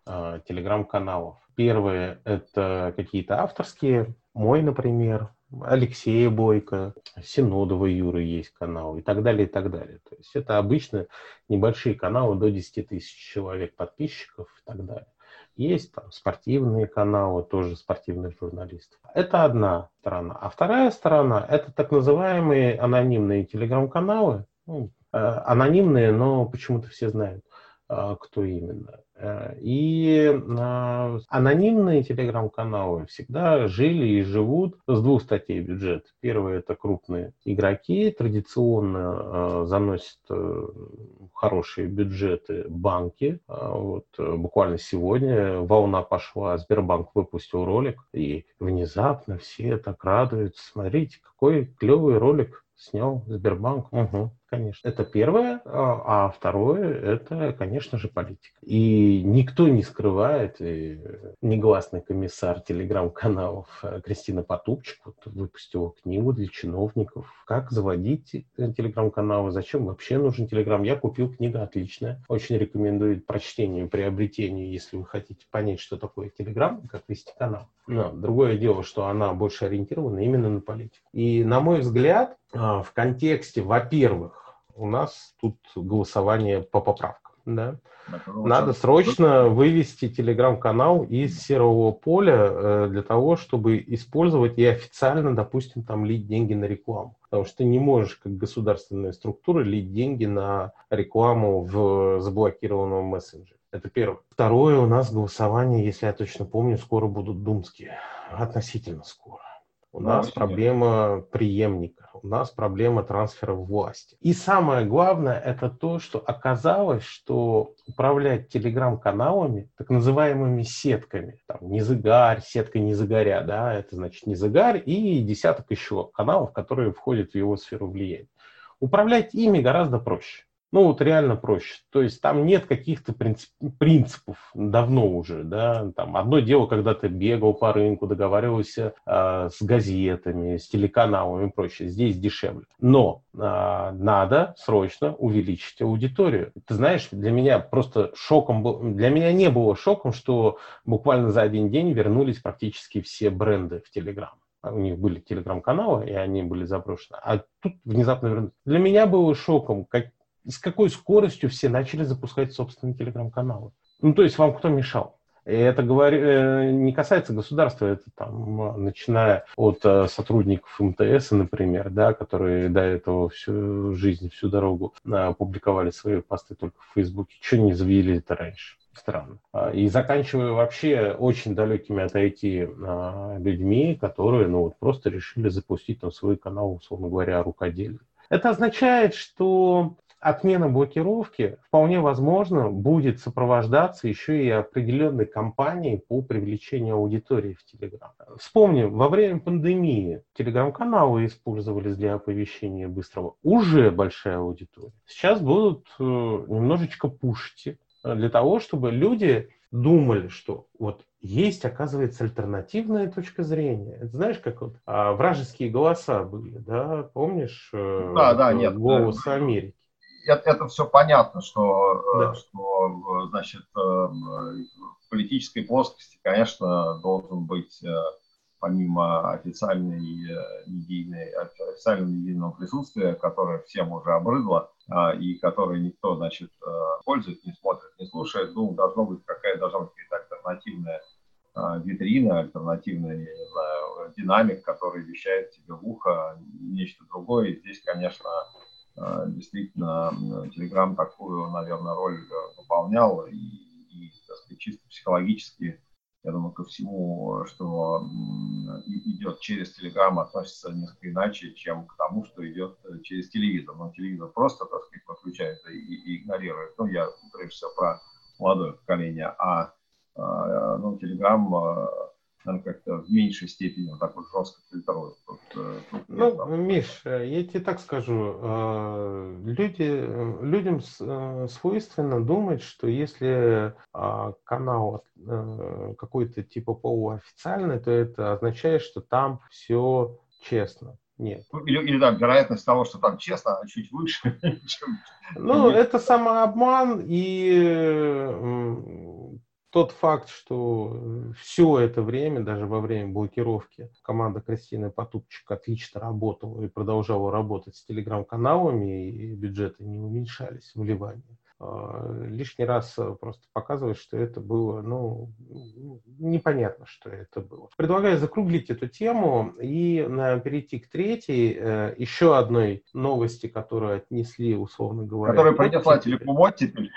S1: телеграм-каналов Первые – это какие-то авторские, мой, например, Алексея Бойко, Синодова Юры есть канал и так далее, и так далее. То есть это обычно небольшие каналы до 10 тысяч человек подписчиков и так далее. Есть там спортивные каналы, тоже спортивных журналистов. Это одна сторона. А вторая сторона – это так называемые анонимные телеграм-каналы. Ну, э, анонимные, но почему-то все знают, э, кто именно. Э, и а, анонимные телеграм-каналы всегда жили и живут с двух статей бюджета. Первое – это крупные игроки, традиционно э, заносят э, хорошие бюджеты банки. А вот буквально сегодня волна пошла, Сбербанк выпустил ролик, и внезапно все так радуются. Смотрите, какой клевый ролик снял Сбербанк. Угу. Конечно. Это первое. А, а второе – это, конечно же, политика. И никто не скрывает, и негласный комиссар телеграм-каналов э, Кристина Потупчик вот, выпустила книгу для чиновников, как заводить телеграм-каналы, зачем вообще нужен телеграм. Я купил книгу отличная, очень рекомендую прочтению, приобретению, если вы хотите понять, что такое телеграм, как вести канал. Но другое дело, что она больше ориентирована именно на политику. И, на мой взгляд, а, в контексте, во-первых, у нас тут голосование по поправкам. Да? Надо срочно вывести телеграм-канал из серого поля э, для того, чтобы использовать и официально, допустим, там лить деньги на рекламу. Потому что ты не можешь, как государственная структура, лить деньги на рекламу в заблокированном мессенджере. Это первое. Второе, у нас голосование, если я точно помню, скоро будут думские. Относительно скоро. У нас проблема преемника, у нас проблема трансфера власти. И самое главное, это то, что оказалось, что управлять телеграм-каналами, так называемыми сетками, там, Незыгарь, сетка Незыгаря, да, это значит Незыгарь и десяток еще каналов, которые входят в его сферу влияния. Управлять ими гораздо проще. Ну, вот реально проще. То есть там нет каких-то принцип, принципов давно уже, да. Там одно дело, когда ты бегал по рынку, договаривался э, с газетами, с телеканалами и прочее. Здесь дешевле. Но э, надо срочно увеличить аудиторию. Ты знаешь, для меня просто шоком был, для меня не было шоком, что буквально за один день вернулись практически все бренды в Телеграм у них были телеграм-каналы, и они были заброшены. А тут внезапно вернулись. Для меня было шоком, как, с какой скоростью все начали запускать собственные телеграм-каналы. Ну, то есть вам кто мешал? И это э, не касается государства, это там, начиная от э, сотрудников МТС, например, да, которые до этого всю жизнь, всю дорогу а, публиковали свои посты только в Фейсбуке. Что не завели это раньше? Странно. А, и заканчивая вообще очень далекими от IT людьми, которые ну, вот просто решили запустить там свой канал, условно говоря, рукоделия. Это означает, что отмена блокировки вполне возможно будет сопровождаться еще и определенной кампанией по привлечению аудитории в Телеграм. Вспомним, во время пандемии телеграм-каналы использовались для оповещения быстрого. Уже большая аудитория. Сейчас будут э, немножечко пушить э, для того, чтобы люди думали, что вот есть, оказывается, альтернативная точка зрения. Это знаешь, как вот а, вражеские голоса были, да, помнишь?
S2: Э, да, да, нет.
S1: Голос да. Америки
S2: это, это все понятно, что, э, да. что значит, э, в политической плоскости, конечно, должен быть э, помимо официальной медийной, официального медийного присутствия, которое всем уже обрыдло и которое никто, значит, пользует, не смотрит, не слушает, ну, должно быть какая должна быть какая-то альтернативная витрина, альтернативная, я не знаю, динамик, который вещает тебе в ухо нечто другое. И здесь, конечно, Э, действительно Telegram такую, наверное, роль э, выполнял и, и так сказать, чисто психологически, я думаю, ко всему, что идет через Telegram, относится несколько иначе, чем к тому, что идет э, через телевизор. Но телевизор просто, так сказать, подключается и, и игнорирует. Ну, я прежде всего про молодое поколение, а ну, Telegram наверное, как-то в меньшей степени вот так вот жестко фильтруют. Тут,
S1: э, тут ну, там... Миш, я тебе так скажу, э, люди, людям э, свойственно думать, что если а, канал какой-то типа полуофициальный, то это означает, что там все честно. Нет.
S2: Ну, или, или да, вероятность того, что там честно, чуть выше, *laughs*
S1: чем... Ну, это самообман, и тот факт, что все это время, даже во время блокировки, команда Кристины Потупчик отлично работала и продолжала работать с телеграм-каналами, и бюджеты не уменьшались, вливания. А, лишний раз э, просто показывает, что это было, ну, непонятно, что это было. Предлагаю закруглить эту тему и перейти к третьей, э, еще одной новости, которую отнесли, условно говоря.
S2: Которая принесла телеком теперь.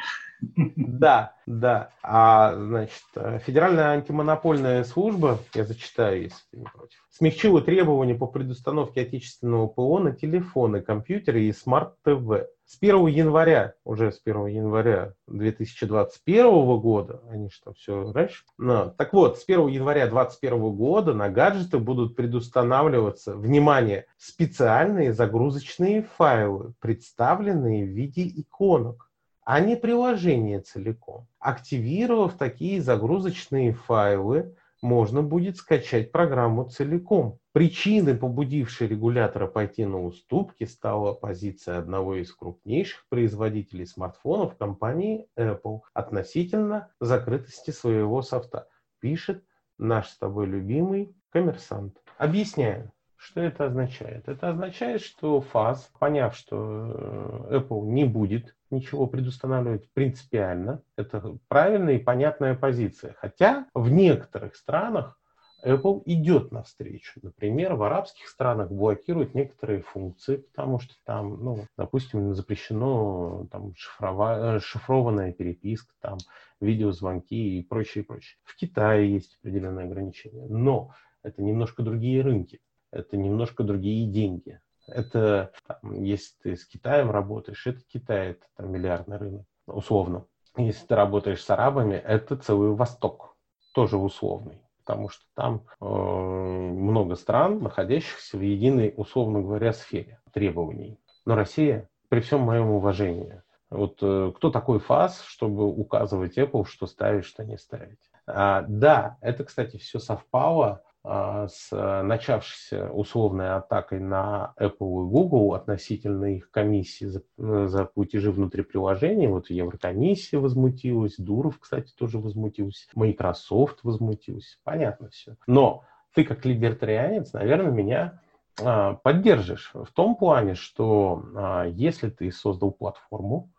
S1: Да, да. А, значит, э, Федеральная антимонопольная служба, я зачитаю, если ты не против, смягчила требования по предустановке отечественного ПО на телефоны, компьютеры и смарт-ТВ. С 1 января, уже с 1 января 2021 года, они там все раньше, но, так вот, с 1 января 2021 года на гаджеты будут предустанавливаться, внимание, специальные загрузочные файлы, представленные в виде иконок а не приложение целиком. Активировав такие загрузочные файлы, можно будет скачать программу целиком. Причиной, побудившей регулятора пойти на уступки, стала позиция одного из крупнейших производителей смартфонов компании Apple относительно закрытости своего софта, пишет наш с тобой любимый коммерсант. Объясняю. Что это означает? Это означает, что ФАС, поняв, что э, Apple не будет ничего предустанавливать принципиально, это правильная и понятная позиция. Хотя в некоторых странах Apple идет навстречу. Например, в арабских странах блокируют некоторые функции, потому что там, ну, допустим, запрещено там, шифрова... Э, шифрованная переписка, там, видеозвонки и прочее, прочее. В Китае есть определенные ограничения. Но это немножко другие рынки это немножко другие деньги. Это, там, если ты с Китаем работаешь, это Китай, это там миллиардный рынок, условно. Если ты работаешь с арабами, это целый Восток, тоже условный. Потому что там э, много стран, находящихся в единой, условно говоря, сфере требований. Но Россия, при всем моем уважении, вот э, кто такой ФАС, чтобы указывать Apple, что ставить, что не ставить? А, да, это, кстати, все совпало с э, начавшейся условной атакой на Apple и Google относительно их комиссии за, э, за платежи внутри приложений. Вот Еврокомиссия возмутилась, Дуров, кстати, тоже возмутился, Microsoft возмутился. Понятно все. Но ты как либертарианец, наверное, меня а, поддержишь в том плане, что а, если ты создал платформу,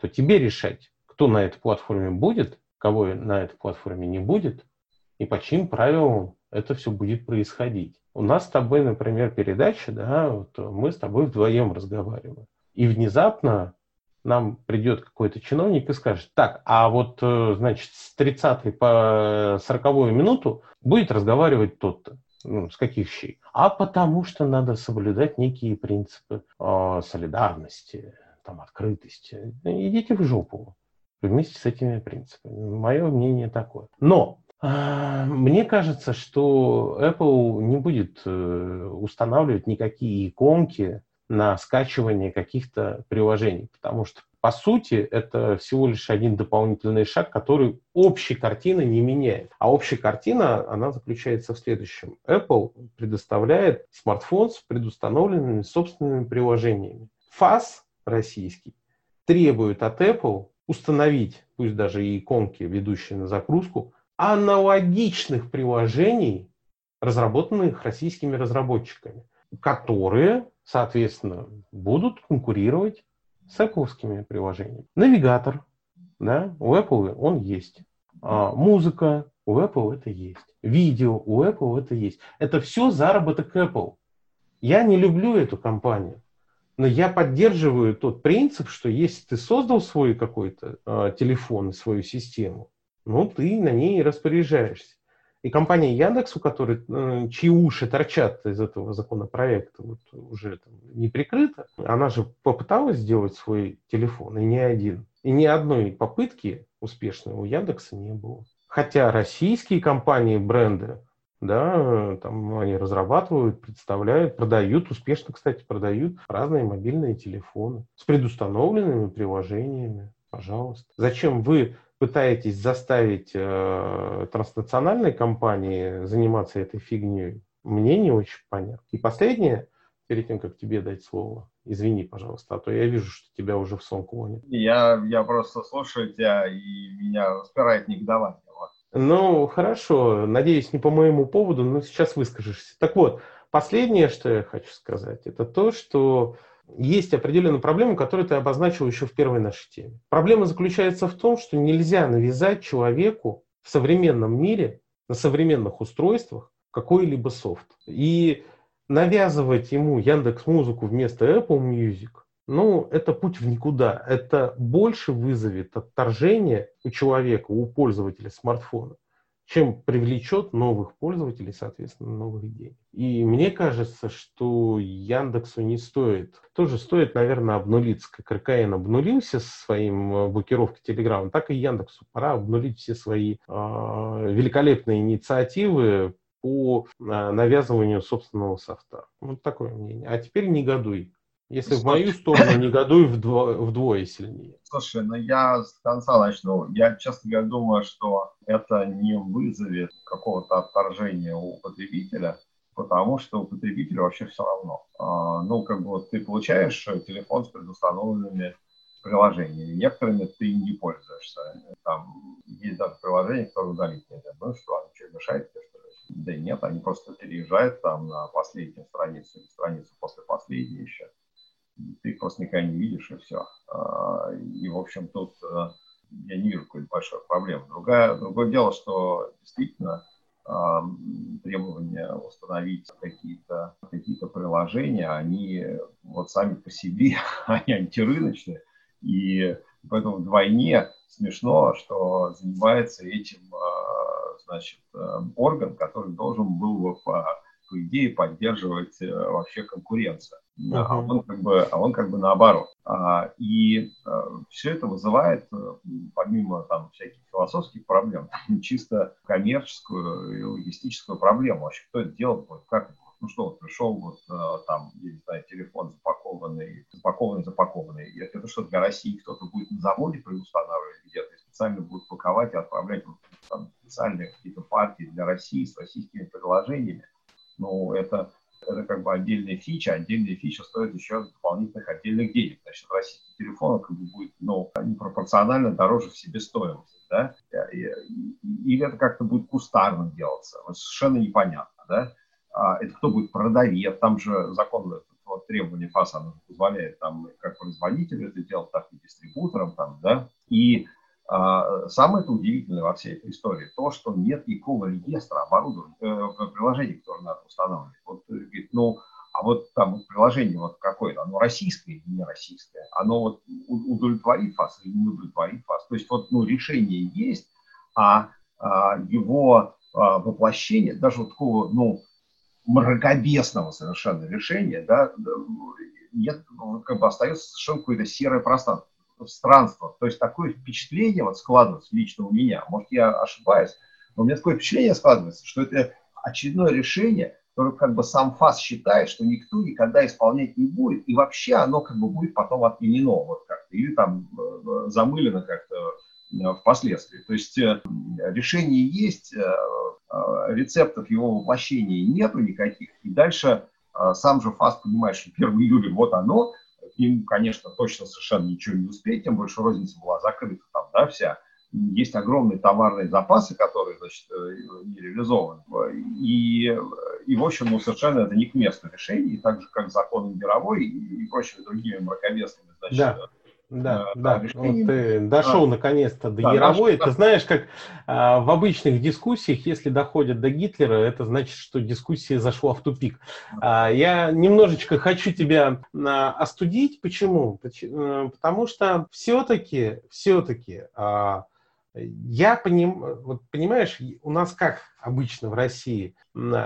S1: то тебе решать, кто на этой платформе будет, кого на этой платформе не будет, и по чьим правилам это все будет происходить. У нас с тобой, например, передача, да, вот мы с тобой вдвоем разговариваем. И внезапно нам придет какой-то чиновник и скажет, так, а вот, э, значит, с 30 по 40 минуту будет разговаривать тот-то. Ну, с каких щей? А потому что надо соблюдать некие принципы э, солидарности, там, открытости. Идите в жопу вместе с этими принципами. Мое мнение такое. Но мне кажется, что Apple не будет э, устанавливать никакие иконки на скачивание каких-то приложений, потому что, по сути, это всего лишь один дополнительный шаг, который общей картины не меняет. А общая картина, она заключается в следующем. Apple предоставляет смартфон с предустановленными собственными приложениями. ФАС российский требует от Apple установить, пусть даже и иконки, ведущие на загрузку, аналогичных приложений, разработанных российскими разработчиками, которые, соответственно, будут конкурировать с Apple приложениями. Навигатор, да, у Apple он есть. А, музыка, у Apple это есть. Видео, у Apple это есть. Это все заработок Apple. Я не люблю эту компанию. Но я поддерживаю тот принцип, что если ты создал свой какой-то э, телефон, свою систему, ну, ты на ней распоряжаешься. И компания Яндекс, у которой, э, чьи уши торчат из этого законопроекта, вот уже там не прикрыто, она же попыталась сделать свой телефон, и не один. И ни одной попытки успешной у Яндекса не было. Хотя российские компании, бренды, да, там они разрабатывают, представляют, продают, успешно, кстати, продают разные мобильные телефоны с предустановленными приложениями. Пожалуйста. Зачем вы пытаетесь заставить э, транснациональные компании заниматься этой фигней, мне не очень понятно. И последнее, перед тем, как тебе дать слово, извини, пожалуйста, а то я вижу, что тебя уже в сон клонит.
S2: Я, я просто слушаю тебя, и меня распирает негодование.
S1: Ну, хорошо. Надеюсь, не по моему поводу, но сейчас выскажешься. Так вот, последнее, что я хочу сказать, это то, что есть определенная проблема, которую ты обозначил еще в первой нашей теме. Проблема заключается в том, что нельзя навязать человеку в современном мире, на современных устройствах какой-либо софт. И навязывать ему Яндекс Музыку вместо Apple Music, ну, это путь в никуда. Это больше вызовет отторжение у человека, у пользователя смартфона, чем привлечет новых пользователей, соответственно, новых денег. И мне кажется, что Яндексу не стоит. Тоже стоит, наверное, обнулиться. Как РКН обнулился со своим э, блокировкой Телеграма, так и Яндексу пора обнулить все свои э, великолепные инициативы по э, навязыванию собственного софта. Вот такое мнение. А теперь негодуй. Если в мою сторону, негодуй вдвое, вдвое сильнее.
S2: Слушай, ну я с конца начну. Я, честно говоря, думаю, что это не вызовет какого-то отторжения у потребителя, потому что у потребителя вообще все равно. А, ну, как бы вот ты получаешь телефон с предустановленными приложениями. Некоторыми ты не пользуешься. Там есть даже приложения, которые удалить нельзя. Ну что, они что, мешает тебе, что ли? Да нет, они просто переезжают там на последнюю страницу или страницу после последней еще ты никогда не видишь, и все. А, и, в общем, тут э, я не вижу какой-то большой проблемы. Другое, другое дело, что действительно а, требования установить какие-то какие приложения, они вот сами по себе, *laughs* они антирыночные, и поэтому вдвойне смешно, что занимается этим а, значит, э, орган, который должен был бы по, по идее поддерживать э, вообще конкуренцию а, он как бы, а он как бы наоборот. А, и а, все это вызывает, э, помимо там всяких философских проблем, *laughs* чисто коммерческую и логистическую проблему. Вообще, кто это делает будет, как ну что, вот пришел вот э, там, я не знаю, телефон запакованный, запакованный, запакованный. И это что для России кто-то будет на заводе предустанавливать где-то, специально будет паковать и отправлять вот, там, специальные какие-то партии для России с российскими предложениями. Ну, это это как бы отдельная фича, отдельная фича стоит еще дополнительных отдельных денег. Значит, российский телефон как бы будет ну, непропорционально дороже в себестоимости. Да? Или это как-то будет кустарно делаться, вот совершенно непонятно. Да? А это кто будет продавец, там же закон вот, требования ФАСа позволяет там как производителю это делать, так и дистрибуторам. Там, да? И самое это удивительное во всей этой истории то, что нет никакого реестра оборудования, э, приложений, которые надо устанавливать. Вот, э, говорит, ну, а вот там приложение вот какое-то, оно российское или не российское, оно вот удовлетворит вас или не удовлетворит вас. То есть вот ну, решение есть, а, а его а, воплощение, даже вот такого, ну, мракобесного совершенно решения, да, нет, ну, как бы остается совершенно какое-то серое пространство странствах. То есть такое впечатление вот складывается лично у меня, может я ошибаюсь, но у меня такое впечатление складывается, что это очередное решение, которое как бы сам ФАС считает, что никто никогда исполнять не будет, и вообще оно как бы будет потом отменено вот как-то, или там э, замылено как-то э, впоследствии. То есть э, решение есть, рецептов его воплощения нету никаких, и дальше сам же ФАС понимает, что 1 июля вот оно, им, конечно, точно совершенно ничего не успеть, тем больше розница была закрыта там, да, вся. Есть огромные товарные запасы, которые, значит, э, не реализованы. И, и в общем, ну, совершенно это не к месту решение, так же, как законы мировой и, и прочими другими мракобесными, значит,
S1: да. Да, э, да, вот ты дошел а, наконец-то до да, Яровой. Ты знаешь, как а, в обычных дискуссиях, если доходят до Гитлера, это значит, что дискуссия зашла в тупик. А, я немножечко хочу тебя а, остудить. Почему? Э, потому что все-таки, все-таки а, я поним, вот понимаешь, у нас как обычно в России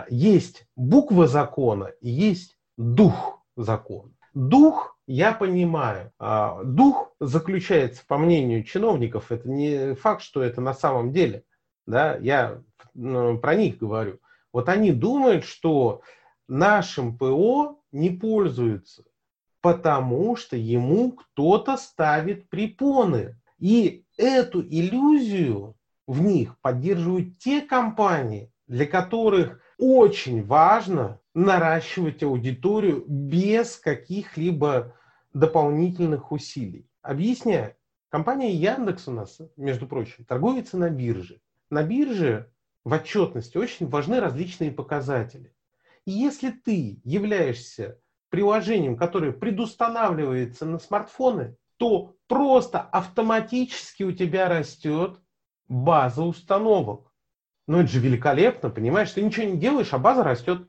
S1: есть буква закона и есть дух закона. Дух я понимаю. А, дух заключается, по мнению чиновников, это не факт, что это на самом деле. Да, я ну, про них говорю. Вот они думают, что нашим ПО не пользуются, потому что ему кто-то ставит препоны. И эту иллюзию в них поддерживают те компании, для которых очень важно наращивать аудиторию без каких-либо дополнительных усилий. Объясняю. Компания Яндекс у нас, между прочим, торгуется на бирже. на бирже в отчетности очень важны различные показатели. И если ты являешься приложением, которое предустанавливается на смартфоны, то просто автоматически у тебя растет база установок. Ну это же великолепно, понимаешь? Ты ничего не делаешь, а база растет.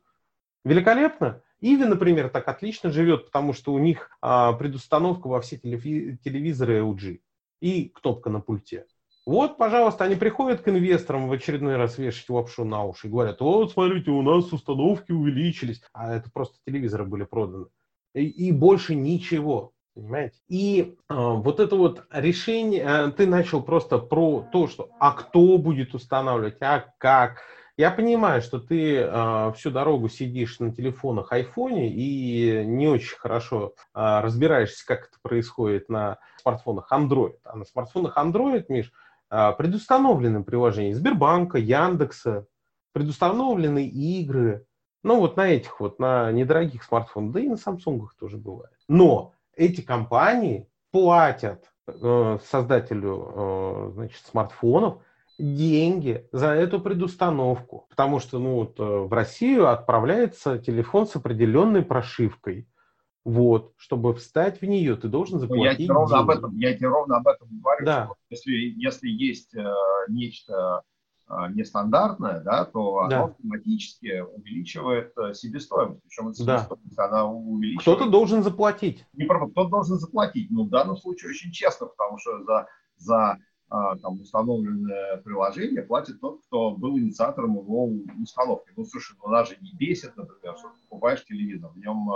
S1: Великолепно. Иви, например, так отлично живет, потому что у них а, предустановка во все телевизоры LG и кнопка на пульте. Вот, пожалуйста, они приходят к инвесторам в очередной раз вешать лапшу на уши и говорят, вот, смотрите, у нас установки увеличились. А это просто телевизоры были проданы. И, и больше ничего. Понимаете? И э, вот это вот решение, э, ты начал просто про то, что а кто будет устанавливать, а как. Я понимаю, что ты э, всю дорогу сидишь на телефонах айфоне и не очень хорошо э, разбираешься, как это происходит на смартфонах Android. А на смартфонах Android, Миш, а, предустановлены приложения Сбербанка, Яндекса, предустановлены игры. Ну, вот на этих вот, на недорогих смартфонах, да и на Samsung тоже бывает. Но эти компании платят э, создателю э, значит, смартфонов деньги за эту предустановку. Потому что ну, вот, э, в Россию отправляется телефон с определенной прошивкой. Вот, чтобы встать в нее, ты должен заплатить. Ну, я тебе
S2: ровно об этом, я тебе ровно об этом говорю. Да. Что если, если есть э, нечто э, нестандартное, да, то да. оно автоматически увеличивает э, себестоимость. Причем себестоимость,
S1: да. она увеличивает. Кто-то должен заплатить.
S2: Не кто-то должен заплатить. Но в данном случае очень честно, потому что за, за там, установленное приложение платит тот, кто был инициатором его установки. Ну, слушай, ну нас же не бесит, например, что ты покупаешь телевизор, в нем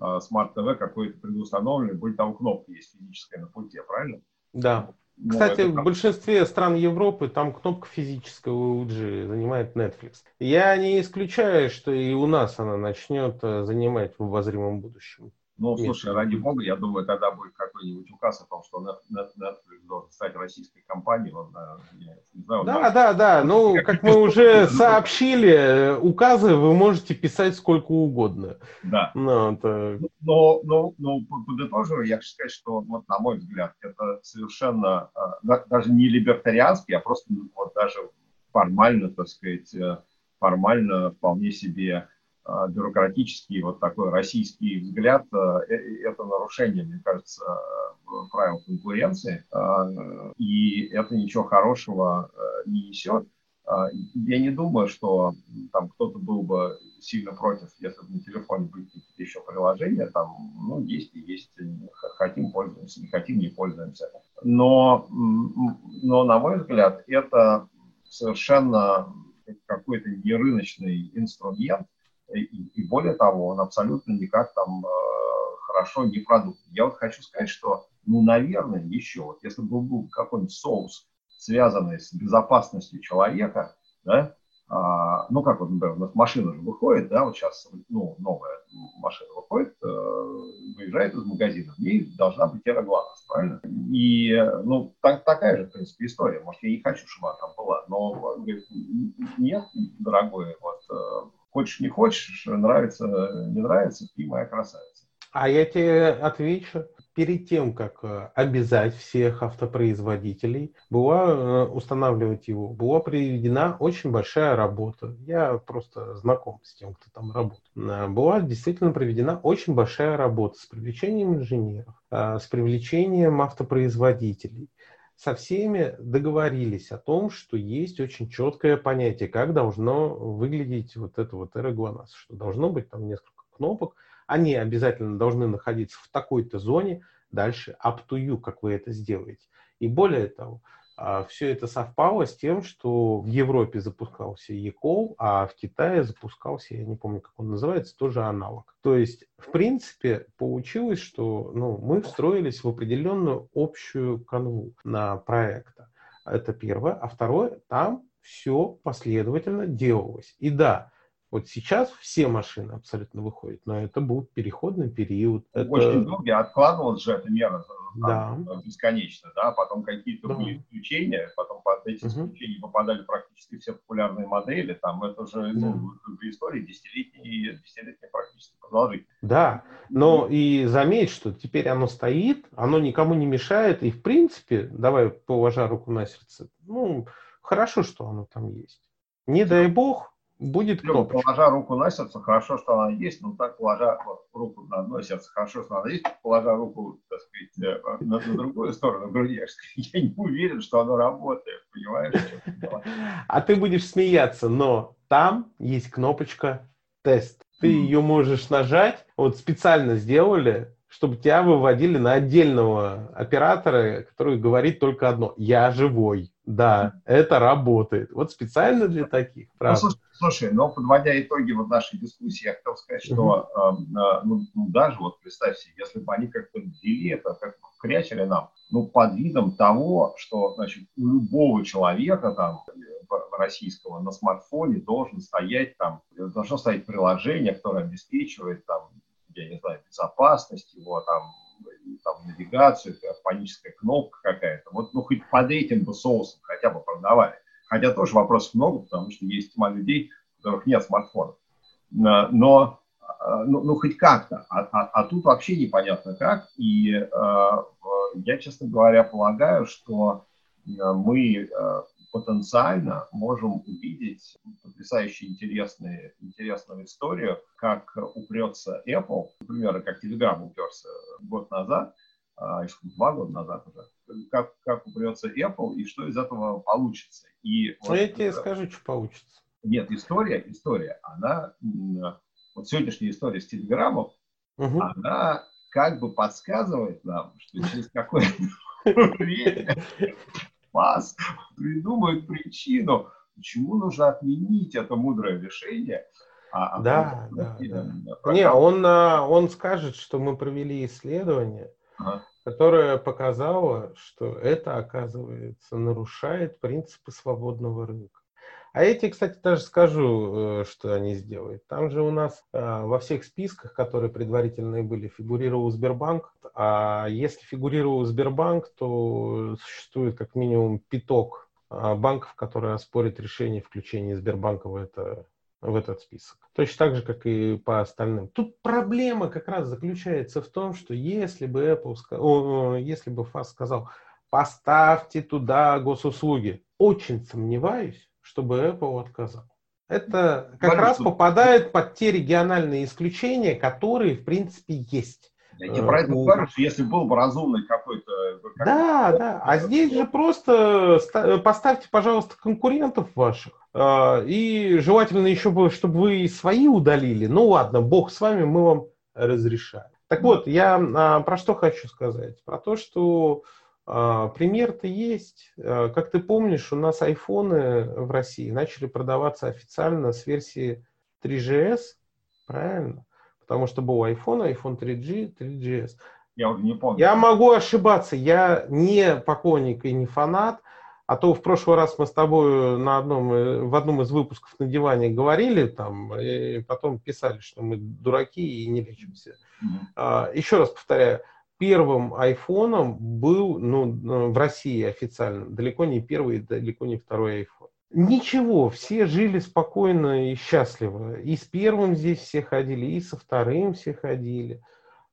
S2: Smart TV какой-то предустановленный, более того, кнопка есть физическая на пульте, правильно?
S1: Да. Ну, Кстати, в большинстве стран Европы там кнопка физическая у LG занимает Netflix. Я не исключаю, что и у нас она начнет э, занимать в обозримом будущем.
S2: Ну, слушай, ради бога, я думаю, тогда будет какой-нибудь указ о том, что Netflix должен стать российской компанией. Он,
S1: я не знаю, да, да, да. Ну, как, мы уже сообщили, указы вы можете писать сколько угодно.
S2: Да. Ну, это... Но, но, но подытоживая, я хочу сказать, что, вот, на мой взгляд, это совершенно а, даже не либертарианский, а просто вот даже формально, так сказать, э, формально вполне себе бюрократический вот такой российский взгляд, а, э, это нарушение, мне кажется, правил конкуренции, а, и это ничего хорошего не несет. Я не думаю, что там кто-то был бы сильно против, если бы на телефоне были какие-то еще приложения, там, ну, есть и есть, хотим пользуемся, не хотим не пользуемся. Но, но на мой взгляд, это совершенно какой-то нерыночный инструмент, и, и более того, он абсолютно никак там э, хорошо не продуман. Я вот хочу сказать, что, ну, наверное, еще, вот если бы был какой-нибудь соус, связанный с безопасностью человека, да, а, ну, как вот, например, у нас машина же выходит, да, вот сейчас, ну, новая машина выходит, э, выезжает из магазина, в ней должна быть эроглонас, правильно? И, ну, так, такая же, в принципе, история. Может, я не хочу, чтобы она там была, но, говорит, нет, дорогой, вот, э, Хочешь, не хочешь, нравится, не нравится, ты моя красавица.
S1: А я тебе отвечу. Перед тем, как э, обязать всех автопроизводителей была э, устанавливать его, была проведена очень большая работа. Я просто знаком с тем, кто там работает. Э, была действительно проведена очень большая работа с привлечением инженеров, с привлечением автопроизводителей со всеми договорились о том, что есть очень четкое понятие, как должно выглядеть вот это вот эроглонас, что должно быть там несколько кнопок, они обязательно должны находиться в такой-то зоне, дальше up to you, как вы это сделаете. И более того, все это совпало с тем, что в Европе запускался ECOL, а в Китае запускался, я не помню, как он называется, тоже аналог. То есть, в принципе, получилось, что ну, мы встроились в определенную общую канву на проекта. Это первое. А второе, там все последовательно делалось. И да, вот сейчас все машины абсолютно выходят, но это был переходный период.
S2: Очень это... долго откладывалась же эта мера там, да. бесконечно, да, потом какие-то да. были исключения, потом под эти угу. исключения попадали практически все популярные модели, там это же ну, в истории десятилетней, десятилетней практически продолжительность.
S1: Да, но и заметь, что теперь оно стоит, оно никому не мешает, и в принципе, давай положа руку на сердце, ну, Хорошо, что оно там есть. Не дай бог, будет
S2: ну,
S1: кнопочка.
S2: Положа руку на сердце, хорошо, что она есть, но так положа вот, руку на одно сердце, хорошо, что она есть, положа руку, так сказать, э, на, на другую сторону груди, я *laughs* не уверен, что оно работает, понимаешь?
S1: А ты будешь смеяться, но там есть кнопочка «Тест». Ты ее можешь нажать, вот специально сделали, чтобы тебя выводили на отдельного оператора, который говорит только одно «Я живой». Да, это работает. Вот специально для таких,
S2: правда. Ну, слушай, слушай, но подводя итоги вот нашей дискуссии, я хотел сказать, что э, ну, ну, даже вот представь себе, если бы они как-то ввели это, как крячили нам, ну, под видом того, что, значит, у любого человека там российского на смартфоне должен стоять там, должно стоять приложение, которое обеспечивает там я не знаю, безопасность его, там, там навигацию, паническая кнопка какая-то. Вот, ну, хоть под этим бы соусом хотя бы продавали. Хотя тоже вопросов много, потому что есть тьма людей, у которых нет смартфонов. Но, ну, ну хоть как-то. А, а, а тут вообще непонятно как. И э, я, честно говоря, полагаю, что мы потенциально можем увидеть потрясающе интересные, интересную историю, как упрется Apple, например, как Telegram уперся год назад, а, два года назад уже, как, как упрется Apple и что из этого получится. И
S1: ну, вот, я тебе скажу, что получится.
S2: Нет, история, история, она, вот сегодняшняя история с Телеграмом, угу. она как бы подсказывает нам, что через какое-то *laughs* время вас придумают причину, почему нужно отменить это мудрое решение.
S1: А, а да, да, да. Не, он, а, он скажет, что мы провели исследование, ага. которое показало, что это, оказывается, нарушает принципы свободного рынка. А эти, кстати, даже скажу, э, что они сделают. Там же у нас э, во всех списках, которые предварительные были, фигурировал Сбербанк. А если фигурировал Сбербанк, то существует как минимум пяток э, банков, которые оспорят решение включения Сбербанка в, это, в этот список. Точно так же, как и по остальным. Тут проблема как раз заключается в том, что если бы Apple, о, если бы ФАС сказал, поставьте туда госуслуги, очень сомневаюсь, чтобы Apple отказал. Это как Конечно. раз попадает под те региональные исключения, которые, в принципе, есть.
S2: Я тебе про это э, говорю, что если был бы разумный какой-то...
S1: Какой да, да. А здесь же просто поставьте, пожалуйста, конкурентов ваших. Э, и желательно еще, бы, чтобы вы свои удалили. Ну ладно, бог с вами, мы вам разрешаем. Так вот, я а, про что хочу сказать? Про то, что пример-то есть. А, как ты помнишь, у нас айфоны в России начали продаваться официально с версии 3GS, правильно? Потому что был iPhone, iPhone 3G, 3GS.
S2: Я уже не помню.
S1: Я могу ошибаться, я не поклонник и не фанат, а то в прошлый раз мы с тобой на одном, в одном из выпусков на диване говорили там, и потом писали, что мы дураки и не лечимся. Mm-hmm. Еще раз повторяю, первым айфоном был ну, в России официально далеко не первый, далеко не второй iPhone. Ничего, все жили спокойно и счастливо. И с первым здесь все ходили, и со вторым все ходили.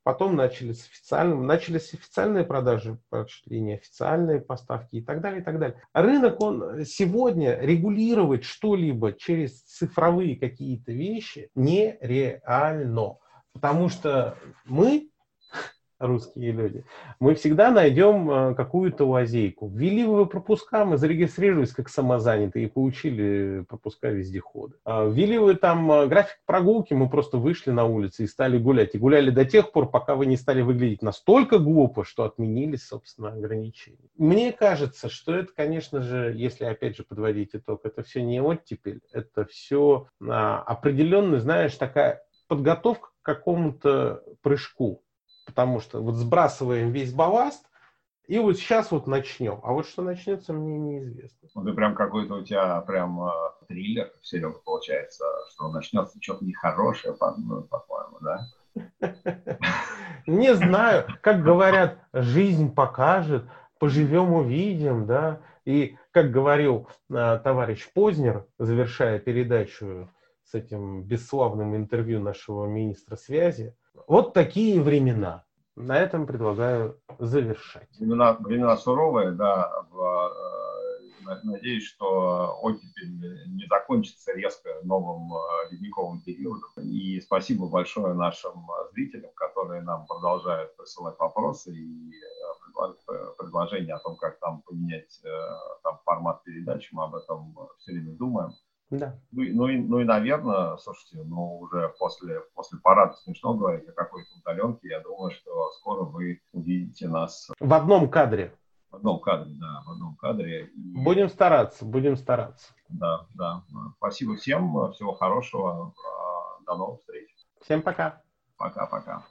S1: Потом начались официальные, начались официальные продажи, пошли неофициальные поставки и так далее, и так далее. Рынок, он сегодня регулировать что-либо через цифровые какие-то вещи нереально. Потому что мы русские люди, мы всегда найдем э, какую-то лазейку. Ввели вы пропуска, мы зарегистрировались как самозанятые и получили пропуска вездехода. А ввели вы там э, график прогулки, мы просто вышли на улицу и стали гулять. И гуляли до тех пор, пока вы не стали выглядеть настолько глупо, что отменились, собственно, ограничения. Мне кажется, что это, конечно же, если опять же подводить итог, это все не оттепель, это все а, определенный, знаешь, такая подготовка к какому-то прыжку потому что вот сбрасываем весь балласт, и вот сейчас вот начнем. А вот что начнется, мне неизвестно.
S2: Ну, ты прям какой-то у тебя прям э, триллер, Серега, получается, что начнется что-то нехорошее, ну, по-моему, да?
S1: Не знаю. Как говорят, жизнь покажет, поживем, увидим, да. И, как говорил э, товарищ Познер, завершая передачу с этим бесславным интервью нашего министра связи, вот такие времена. На этом предлагаю завершать.
S2: Времена, времена суровые, да, э, надеюсь, что оттепель не закончится резко новым ледниковым периодом. И спасибо большое нашим зрителям, которые нам продолжают присылать вопросы и предложения о том, как там поменять там, формат передачи. Мы об этом все время думаем. Да. Ну, ну, и, ну и, наверное, слушайте, ну уже после, после парада смешно говорить о какой-то удаленке. Я думаю, что скоро вы увидите нас...
S1: В одном кадре.
S2: В одном кадре, да, в одном кадре.
S1: И... Будем стараться, будем стараться.
S2: Да, да. Спасибо всем, всего хорошего. До новых встреч.
S1: Всем пока.
S2: Пока-пока.